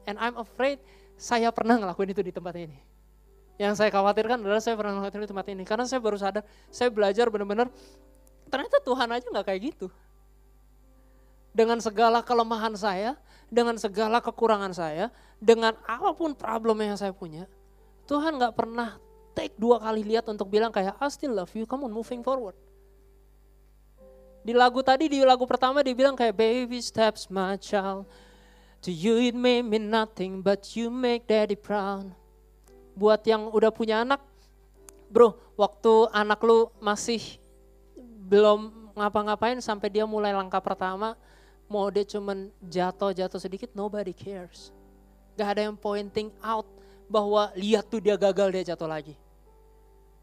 And I'm afraid saya pernah ngelakuin itu di tempat ini. Yang saya khawatirkan adalah saya pernah ngelakuin di tempat ini. Karena saya baru sadar, saya belajar benar-benar, ternyata Tuhan aja nggak kayak gitu. Dengan segala kelemahan saya, dengan segala kekurangan saya, dengan apa pun problem yang saya punya, Tuhan nggak pernah take dua kali lihat untuk bilang kayak, I still love you, come on moving forward. Di lagu tadi, di lagu pertama dia bilang kayak, baby steps my child, to you it may mean nothing, but you make daddy proud buat yang udah punya anak, bro, waktu anak lu masih belum ngapa-ngapain sampai dia mulai langkah pertama, mau dia cuman jatuh-jatuh sedikit, nobody cares. Gak ada yang pointing out bahwa lihat tuh dia gagal dia jatuh lagi.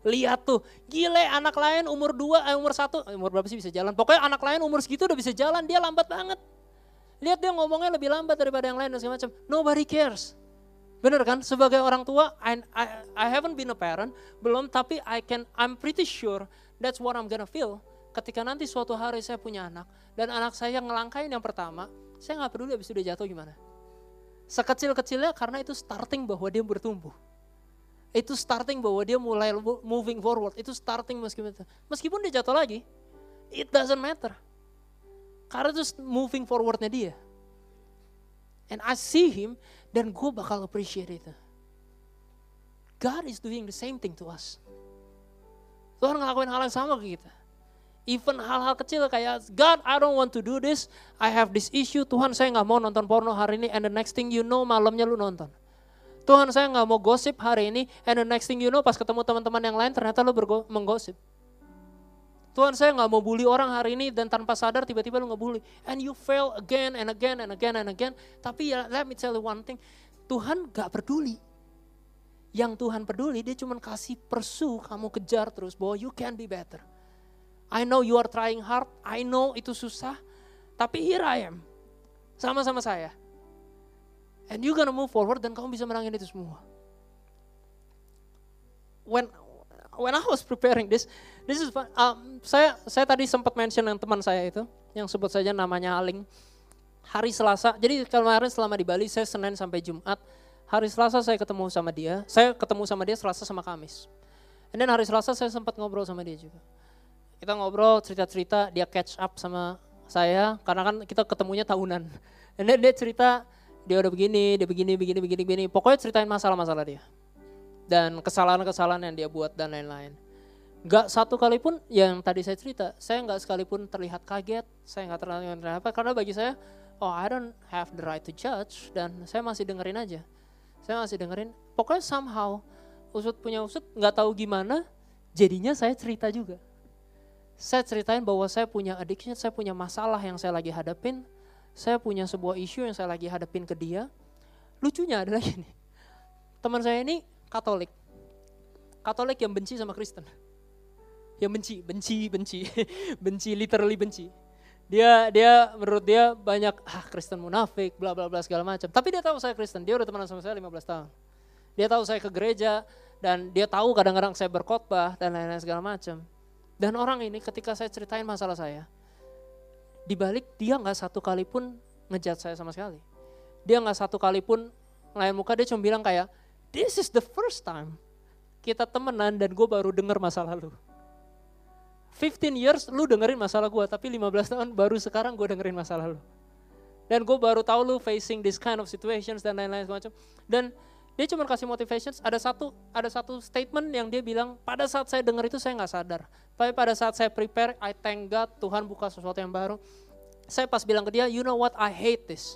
Lihat tuh, gile anak lain umur dua, eh, umur satu, eh, umur berapa sih bisa jalan? Pokoknya anak lain umur segitu udah bisa jalan, dia lambat banget. Lihat dia ngomongnya lebih lambat daripada yang lain dan segala macam. Nobody cares. Bener kan? Sebagai orang tua, I, I, I haven't been a parent, belum, tapi I can, I'm pretty sure that's what I'm gonna feel. Ketika nanti suatu hari saya punya anak, dan anak saya ngelangkain yang pertama, saya nggak peduli habis itu dia jatuh gimana. Sekecil-kecilnya karena itu starting bahwa dia bertumbuh. Itu starting bahwa dia mulai moving forward. Itu starting meskipun meskipun dia jatuh lagi, it doesn't matter. Karena itu moving forwardnya dia. And I see him dan gue bakal appreciate itu. God is doing the same thing to us. Tuhan ngelakuin hal yang sama ke kita. Even hal-hal kecil kayak, God I don't want to do this, I have this issue, Tuhan saya nggak mau nonton porno hari ini, and the next thing you know malamnya lu nonton. Tuhan saya nggak mau gosip hari ini, and the next thing you know pas ketemu teman-teman yang lain ternyata lu menggosip. Tuhan saya nggak mau bully orang hari ini dan tanpa sadar tiba-tiba lu ngebully. And you fail again and again and again and again. Tapi ya let me tell you one thing, Tuhan gak peduli. Yang Tuhan peduli dia cuma kasih persu kamu kejar terus bahwa you can be better. I know you are trying hard, I know itu susah, tapi here I am. Sama-sama saya. And you gonna move forward dan kamu bisa menangin itu semua. When when I was preparing this, this is fun. Um, saya saya tadi sempat mention yang teman saya itu, yang sebut saja namanya Aling. Hari Selasa, jadi kemarin selama di Bali saya Senin sampai Jumat. Hari Selasa saya ketemu sama dia, saya ketemu sama dia Selasa sama Kamis. And then hari Selasa saya sempat ngobrol sama dia juga. Kita ngobrol cerita-cerita, dia catch up sama saya karena kan kita ketemunya tahunan. And then dia cerita dia udah begini, dia begini, begini, begini, begini. Pokoknya ceritain masalah-masalah dia dan kesalahan-kesalahan yang dia buat dan lain-lain. Gak satu kali pun yang tadi saya cerita, saya nggak sekalipun terlihat kaget, saya nggak terlihat apa, karena bagi saya, oh I don't have the right to judge, dan saya masih dengerin aja. Saya masih dengerin, pokoknya somehow, usut punya usut, nggak tahu gimana, jadinya saya cerita juga. Saya ceritain bahwa saya punya addiction, saya punya masalah yang saya lagi hadapin, saya punya sebuah isu yang saya lagi hadapin ke dia. Lucunya adalah gini, teman saya ini Katolik. Katolik yang benci sama Kristen. Yang benci, benci, benci, [LAUGHS] benci, literally benci. Dia dia menurut dia banyak ah Kristen munafik, bla bla bla segala macam. Tapi dia tahu saya Kristen, dia udah teman sama saya 15 tahun. Dia tahu saya ke gereja dan dia tahu kadang-kadang saya berkhotbah dan lain-lain segala macam. Dan orang ini ketika saya ceritain masalah saya, dibalik dia nggak satu kali pun ngejat saya sama sekali. Dia nggak satu kali pun ngelayan muka, dia cuma bilang kayak, This is the first time kita temenan dan gue baru denger masa lalu. 15 years lu dengerin masalah gue, tapi 15 tahun baru sekarang gue dengerin masa lalu. Dan gue baru tahu lu facing this kind of situations dan lain-lain semacam. Dan dia cuma kasih motivations. Ada satu ada satu statement yang dia bilang pada saat saya dengar itu saya nggak sadar. Tapi pada saat saya prepare, I thank God Tuhan buka sesuatu yang baru. Saya pas bilang ke dia, you know what, I hate this.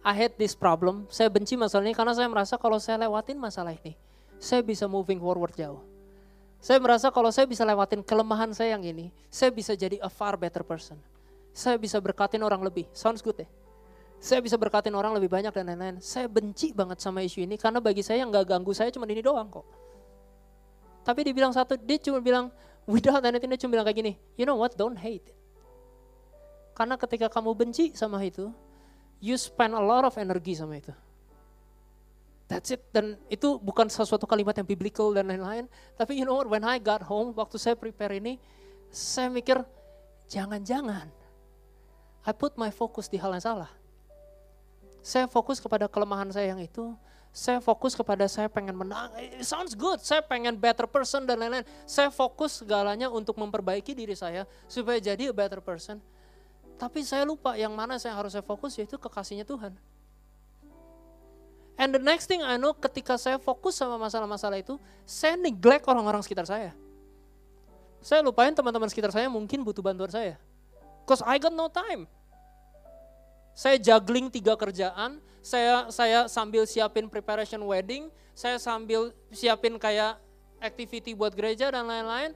I hate this problem. Saya benci masalah ini karena saya merasa kalau saya lewatin masalah ini, saya bisa moving forward jauh. Saya merasa kalau saya bisa lewatin kelemahan saya yang ini, saya bisa jadi a far better person. saya bisa berkatin orang lebih. Sounds good ya? Saya bisa berkatin orang lebih banyak dan lain-lain. Saya benci banget sama isu ini karena bagi saya yang gak ganggu saya cuma ini doang kok. Tapi dia bilang satu, dia cuma bilang, without anything dia cuma bilang kayak gini, you know what, don't hate. Karena ketika kamu benci sama itu, you spend a lot of energy sama itu. That's it. Dan itu bukan sesuatu kalimat yang biblical dan lain-lain. Tapi you know what, when I got home, waktu saya prepare ini, saya mikir, jangan-jangan I put my focus di hal yang salah. Saya fokus kepada kelemahan saya yang itu, saya fokus kepada saya pengen menang, it sounds good, saya pengen better person dan lain-lain. Saya fokus segalanya untuk memperbaiki diri saya supaya jadi a better person. Tapi saya lupa yang mana saya harus saya fokus yaitu kekasihnya Tuhan. And the next thing I know ketika saya fokus sama masalah-masalah itu, saya neglect orang-orang sekitar saya. Saya lupain teman-teman sekitar saya mungkin butuh bantuan saya. Cause I got no time. Saya juggling tiga kerjaan, saya saya sambil siapin preparation wedding, saya sambil siapin kayak activity buat gereja dan lain-lain.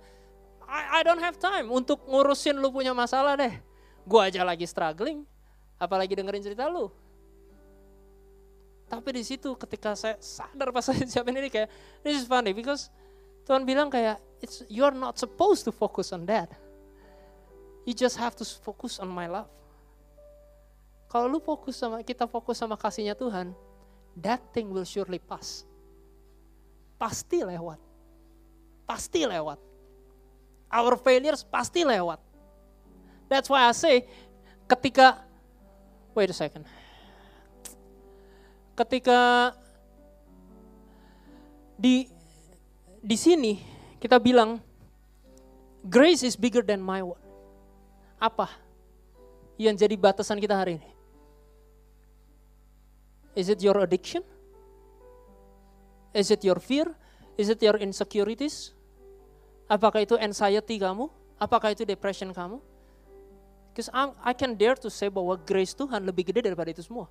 I, I don't have time untuk ngurusin lu punya masalah deh. Gua aja lagi struggling, apalagi dengerin cerita lu. Tapi di situ ketika saya sadar pas [LAUGHS] saya siapin ini kayak, this is funny because Tuhan bilang kayak, it's you're not supposed to focus on that You just have to focus on my love. Kalau lu fokus sama kita fokus sama kasihnya Tuhan, that thing will surely pass. Pasti lewat. Pasti lewat. Our failures pasti lewat. That's why I say ketika wait a second. Ketika di di sini kita bilang grace is bigger than my word. Apa yang jadi batasan kita hari ini? Is it your addiction? Is it your fear? Is it your insecurities? Apakah itu anxiety kamu? Apakah itu depression kamu? Because I can dare to say bahwa grace Tuhan lebih gede daripada itu semua.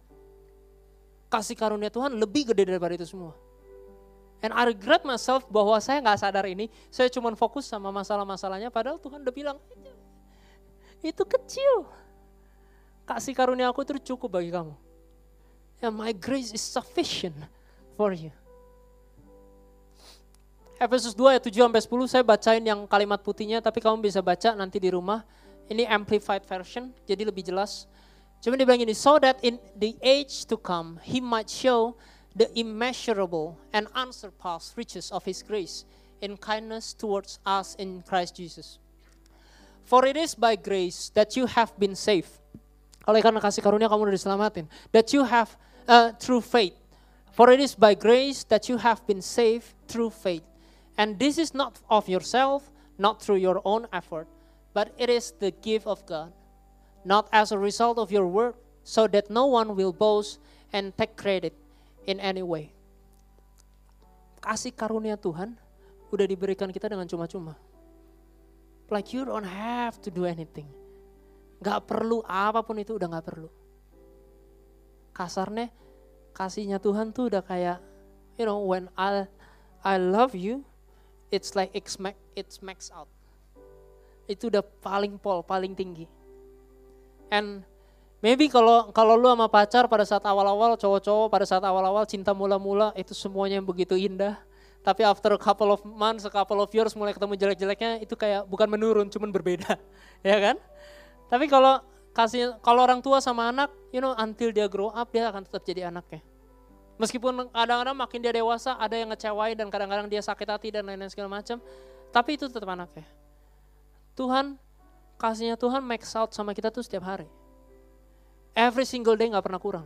Kasih karunia Tuhan lebih gede daripada itu semua. And I regret myself bahwa saya nggak sadar ini, saya cuma fokus sama masalah-masalahnya, padahal Tuhan udah bilang, itu kecil. Kasih karunia aku itu cukup bagi kamu. And my grace is sufficient for you. Efesus 2 ayat 7 sampai 10 saya bacain yang kalimat putihnya tapi kamu bisa baca nanti di rumah. Ini amplified version jadi lebih jelas. Cuma dia bilang ini so that in the age to come he might show the immeasurable and unsurpassed riches of his grace in kindness towards us in Christ Jesus. For it is by grace that you have been saved. Oleh karena kasih karunia kamu sudah diselamatin. That you have uh, through faith. For it is by grace that you have been saved through faith. And this is not of yourself, not through your own effort, but it is the gift of God. Not as a result of your work, so that no one will boast and take credit in any way. Kasih karunia Tuhan udah diberikan kita dengan cuma-cuma. Like you don't have to do anything. Gak perlu apa pun itu udah gak perlu. Kasarnya kasihnya Tuhan tuh udah kayak you know when I I love you it's like it's max it's max out. Itu udah paling pol, paling tinggi. And maybe kalau kalau lu sama pacar pada saat awal-awal cowok-cowok pada saat awal-awal cinta mula-mula itu semuanya yang begitu indah tapi after a couple of months, a couple of years mulai ketemu jelek-jeleknya itu kayak bukan menurun, cuman berbeda, [LAUGHS] ya kan? Tapi kalau kasih kalau orang tua sama anak, you know, until dia grow up dia akan tetap jadi anaknya. Meskipun kadang-kadang makin dia dewasa, ada yang ngecewain dan kadang-kadang dia sakit hati dan lain-lain segala macam, tapi itu tetap anaknya. Tuhan, kasihnya Tuhan max out sama kita tuh setiap hari. Every single day nggak pernah kurang.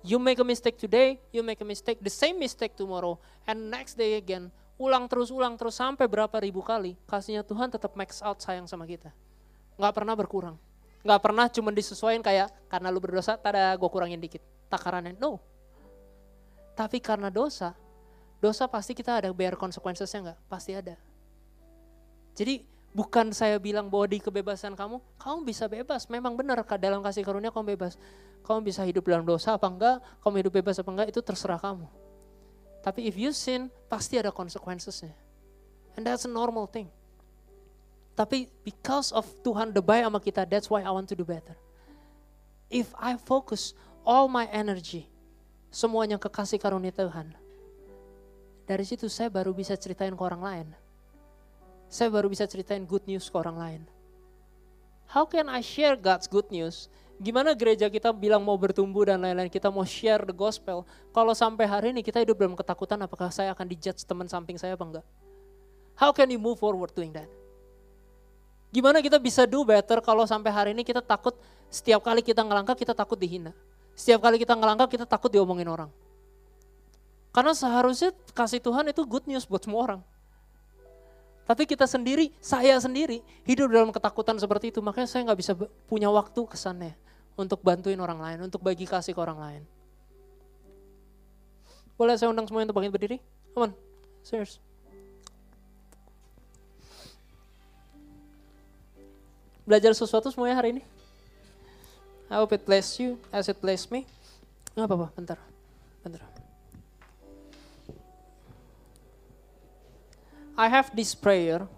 You make a mistake today, you make a mistake, the same mistake tomorrow, and next day again. Ulang terus, ulang terus sampai berapa ribu kali. Kasihnya Tuhan tetap max out sayang sama kita. Gak pernah berkurang. Gak pernah cuma disesuaikan kayak karena lu berdosa, tada gue kurangin dikit. Takarannya, no. Tapi karena dosa, dosa pasti kita ada bayar konsekuensinya nggak? Pasti ada. Jadi bukan saya bilang bahwa di kebebasan kamu, kamu bisa bebas. Memang benar dalam kasih karunia kamu bebas kamu bisa hidup dalam dosa apa enggak, kamu hidup bebas apa enggak, itu terserah kamu. Tapi if you sin, pasti ada konsekuensinya. And that's a normal thing. Tapi because of Tuhan the baik sama kita, that's why I want to do better. If I focus all my energy, semuanya ke kasih karunia Tuhan. Dari situ saya baru bisa ceritain ke orang lain. Saya baru bisa ceritain good news ke orang lain. How can I share God's good news? Gimana gereja kita bilang mau bertumbuh dan lain-lain, kita mau share the gospel. Kalau sampai hari ini kita hidup dalam ketakutan apakah saya akan dijudge teman samping saya apa enggak? How can you move forward doing that? Gimana kita bisa do better kalau sampai hari ini kita takut setiap kali kita ngelangkah kita takut dihina. Setiap kali kita ngelangkah kita takut diomongin orang. Karena seharusnya kasih Tuhan itu good news buat semua orang. Tapi kita sendiri, saya sendiri hidup dalam ketakutan seperti itu. Makanya saya nggak bisa punya waktu kesannya untuk bantuin orang lain, untuk bagi kasih ke orang lain. Boleh saya undang semuanya untuk bangkit berdiri? Come on, serious. Belajar sesuatu semuanya hari ini? I hope it bless you as it bless me. Nggak apa-apa, bentar. Bentar. I have this prayer.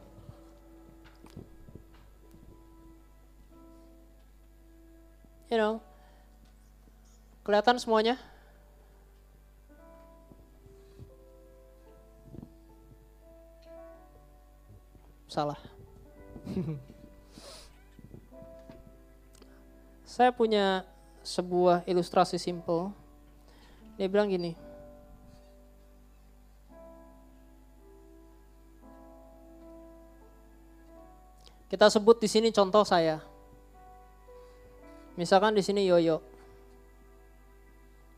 You know, kelihatan semuanya? Salah. [LAUGHS] Saya punya sebuah ilustrasi simple. Dia bilang gini, Kita sebut di sini contoh saya. Misalkan di sini Yoyo.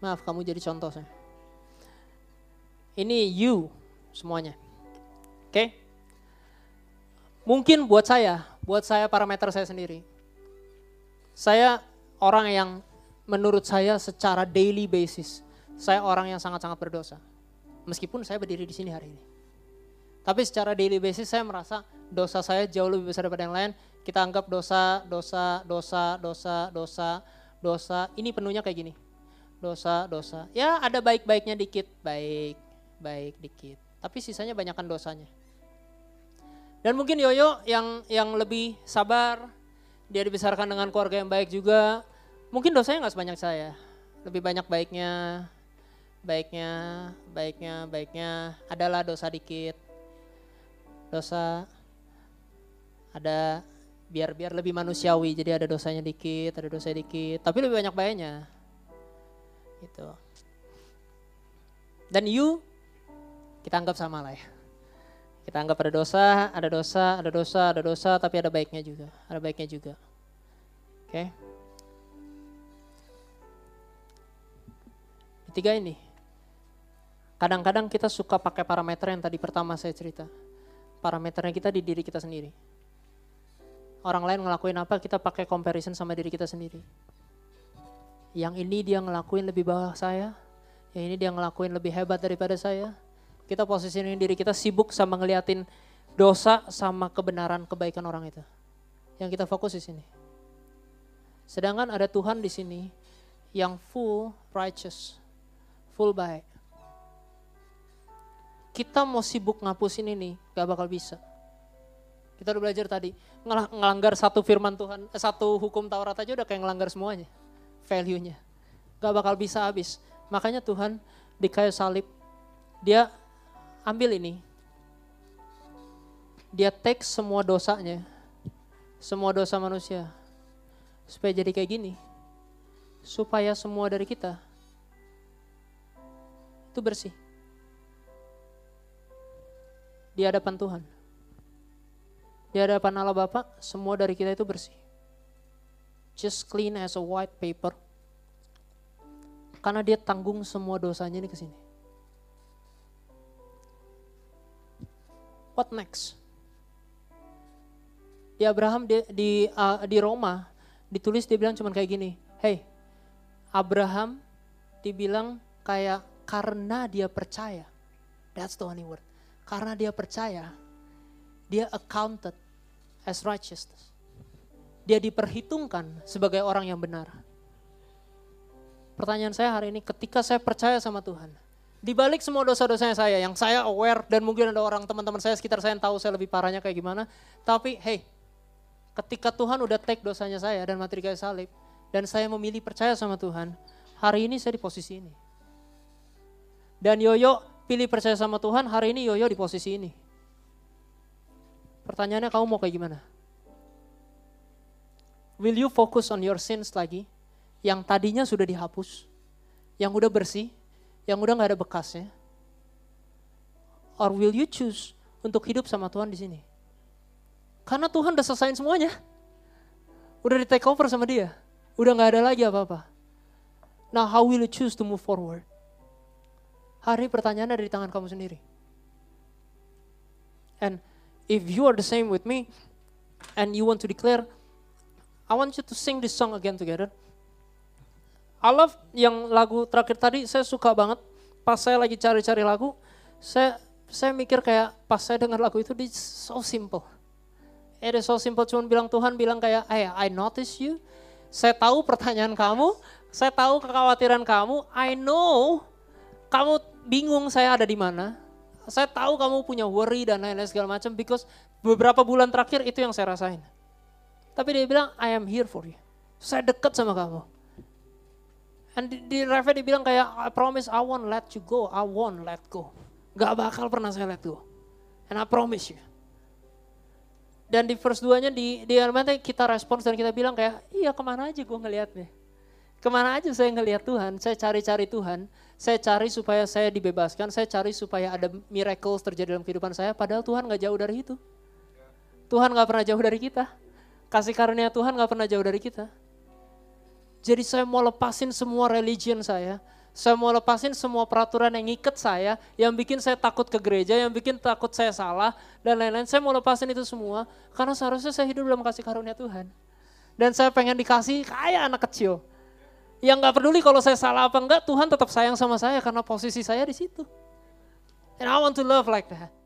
Maaf, kamu jadi contoh saya. Ini you semuanya. Oke? Okay? Mungkin buat saya, buat saya parameter saya sendiri. Saya orang yang menurut saya secara daily basis, saya orang yang sangat-sangat berdosa. Meskipun saya berdiri di sini hari ini. Tapi secara daily basis saya merasa dosa saya jauh lebih besar daripada yang lain. Kita anggap dosa, dosa, dosa, dosa, dosa, dosa. Ini penuhnya kayak gini. Dosa, dosa. Ya ada baik-baiknya dikit, baik, baik dikit. Tapi sisanya banyakkan dosanya. Dan mungkin Yoyo yang yang lebih sabar, dia dibesarkan dengan keluarga yang baik juga. Mungkin dosanya nggak sebanyak saya. Lebih banyak baiknya, baiknya, baiknya, baiknya. Adalah dosa dikit dosa ada biar biar lebih manusiawi jadi ada dosanya dikit ada dosa dikit tapi lebih banyak bayarnya gitu dan you kita anggap sama lah ya kita anggap ada dosa ada dosa ada dosa ada dosa tapi ada baiknya juga ada baiknya juga oke okay? tiga ini kadang-kadang kita suka pakai parameter yang tadi pertama saya cerita parameternya kita di diri kita sendiri. Orang lain ngelakuin apa, kita pakai comparison sama diri kita sendiri. Yang ini dia ngelakuin lebih bawah saya, yang ini dia ngelakuin lebih hebat daripada saya. Kita posisiin diri kita sibuk sama ngeliatin dosa sama kebenaran kebaikan orang itu. Yang kita fokus di sini. Sedangkan ada Tuhan di sini yang full righteous, full baik kita mau sibuk ngapusin ini, gak bakal bisa. Kita udah belajar tadi, ngelanggar satu firman Tuhan, eh, satu hukum Taurat aja udah kayak ngelanggar semuanya, value-nya. Gak bakal bisa habis. Makanya Tuhan di kayu salib, dia ambil ini. Dia take semua dosanya, semua dosa manusia, supaya jadi kayak gini. Supaya semua dari kita itu bersih di hadapan Tuhan. Di hadapan Allah Bapa, semua dari kita itu bersih. Just clean as a white paper. Karena dia tanggung semua dosanya ini ke sini. What next? Di Abraham di di, uh, di Roma ditulis dia bilang cuman kayak gini, "Hey, Abraham dibilang kayak karena dia percaya." That's the only word karena dia percaya, dia accounted as righteousness. Dia diperhitungkan sebagai orang yang benar. Pertanyaan saya hari ini, ketika saya percaya sama Tuhan, di balik semua dosa-dosanya saya, yang saya aware dan mungkin ada orang teman-teman saya sekitar saya yang tahu saya lebih parahnya kayak gimana, tapi hey, ketika Tuhan udah take dosanya saya dan mati di kayu salib, dan saya memilih percaya sama Tuhan, hari ini saya di posisi ini. Dan Yoyo pilih percaya sama Tuhan, hari ini Yoyo di posisi ini. Pertanyaannya kamu mau kayak gimana? Will you focus on your sins lagi? Yang tadinya sudah dihapus, yang udah bersih, yang udah gak ada bekasnya? Or will you choose untuk hidup sama Tuhan di sini? Karena Tuhan udah selesaiin semuanya. Udah di take over sama dia. Udah gak ada lagi apa-apa. Now how will you choose to move forward? Hari pertanyaannya ada di tangan kamu sendiri. And if you are the same with me, and you want to declare, I want you to sing this song again together. Love yang lagu terakhir tadi, saya suka banget. Pas saya lagi cari-cari lagu, saya saya mikir kayak pas saya dengar lagu itu, di so simple. It is so simple, cuma bilang Tuhan bilang kayak, hey, I notice you. Saya tahu pertanyaan kamu, saya tahu kekhawatiran kamu, I know kamu bingung saya ada di mana. Saya tahu kamu punya worry dan lain-lain segala macam because beberapa bulan terakhir itu yang saya rasain. Tapi dia bilang, I am here for you. Saya dekat sama kamu. And di, di Reva dia bilang kayak, I promise I won't let you go, I won't let go. Gak bakal pernah saya let go. And I promise you. Dan di first duanya di, di Armante kita respons dan kita bilang kayak, iya ke mana aja gue ngeliatnya. Ke mana aja saya ngeliat Tuhan, saya cari-cari Tuhan, saya cari supaya saya dibebaskan, saya cari supaya ada miracles terjadi dalam kehidupan saya, padahal Tuhan gak jauh dari itu. Tuhan gak pernah jauh dari kita. Kasih karunia Tuhan gak pernah jauh dari kita. Jadi saya mau lepasin semua religion saya. Saya mau lepasin semua peraturan yang ngikat saya, yang bikin saya takut ke gereja, yang bikin takut saya salah, dan lain-lain. Saya mau lepasin itu semua, karena seharusnya saya hidup dalam kasih karunia Tuhan. Dan saya pengen dikasih kayak anak kecil. Yang gak peduli kalau saya salah apa enggak, Tuhan tetap sayang sama saya karena posisi saya di situ. And I want to love like that.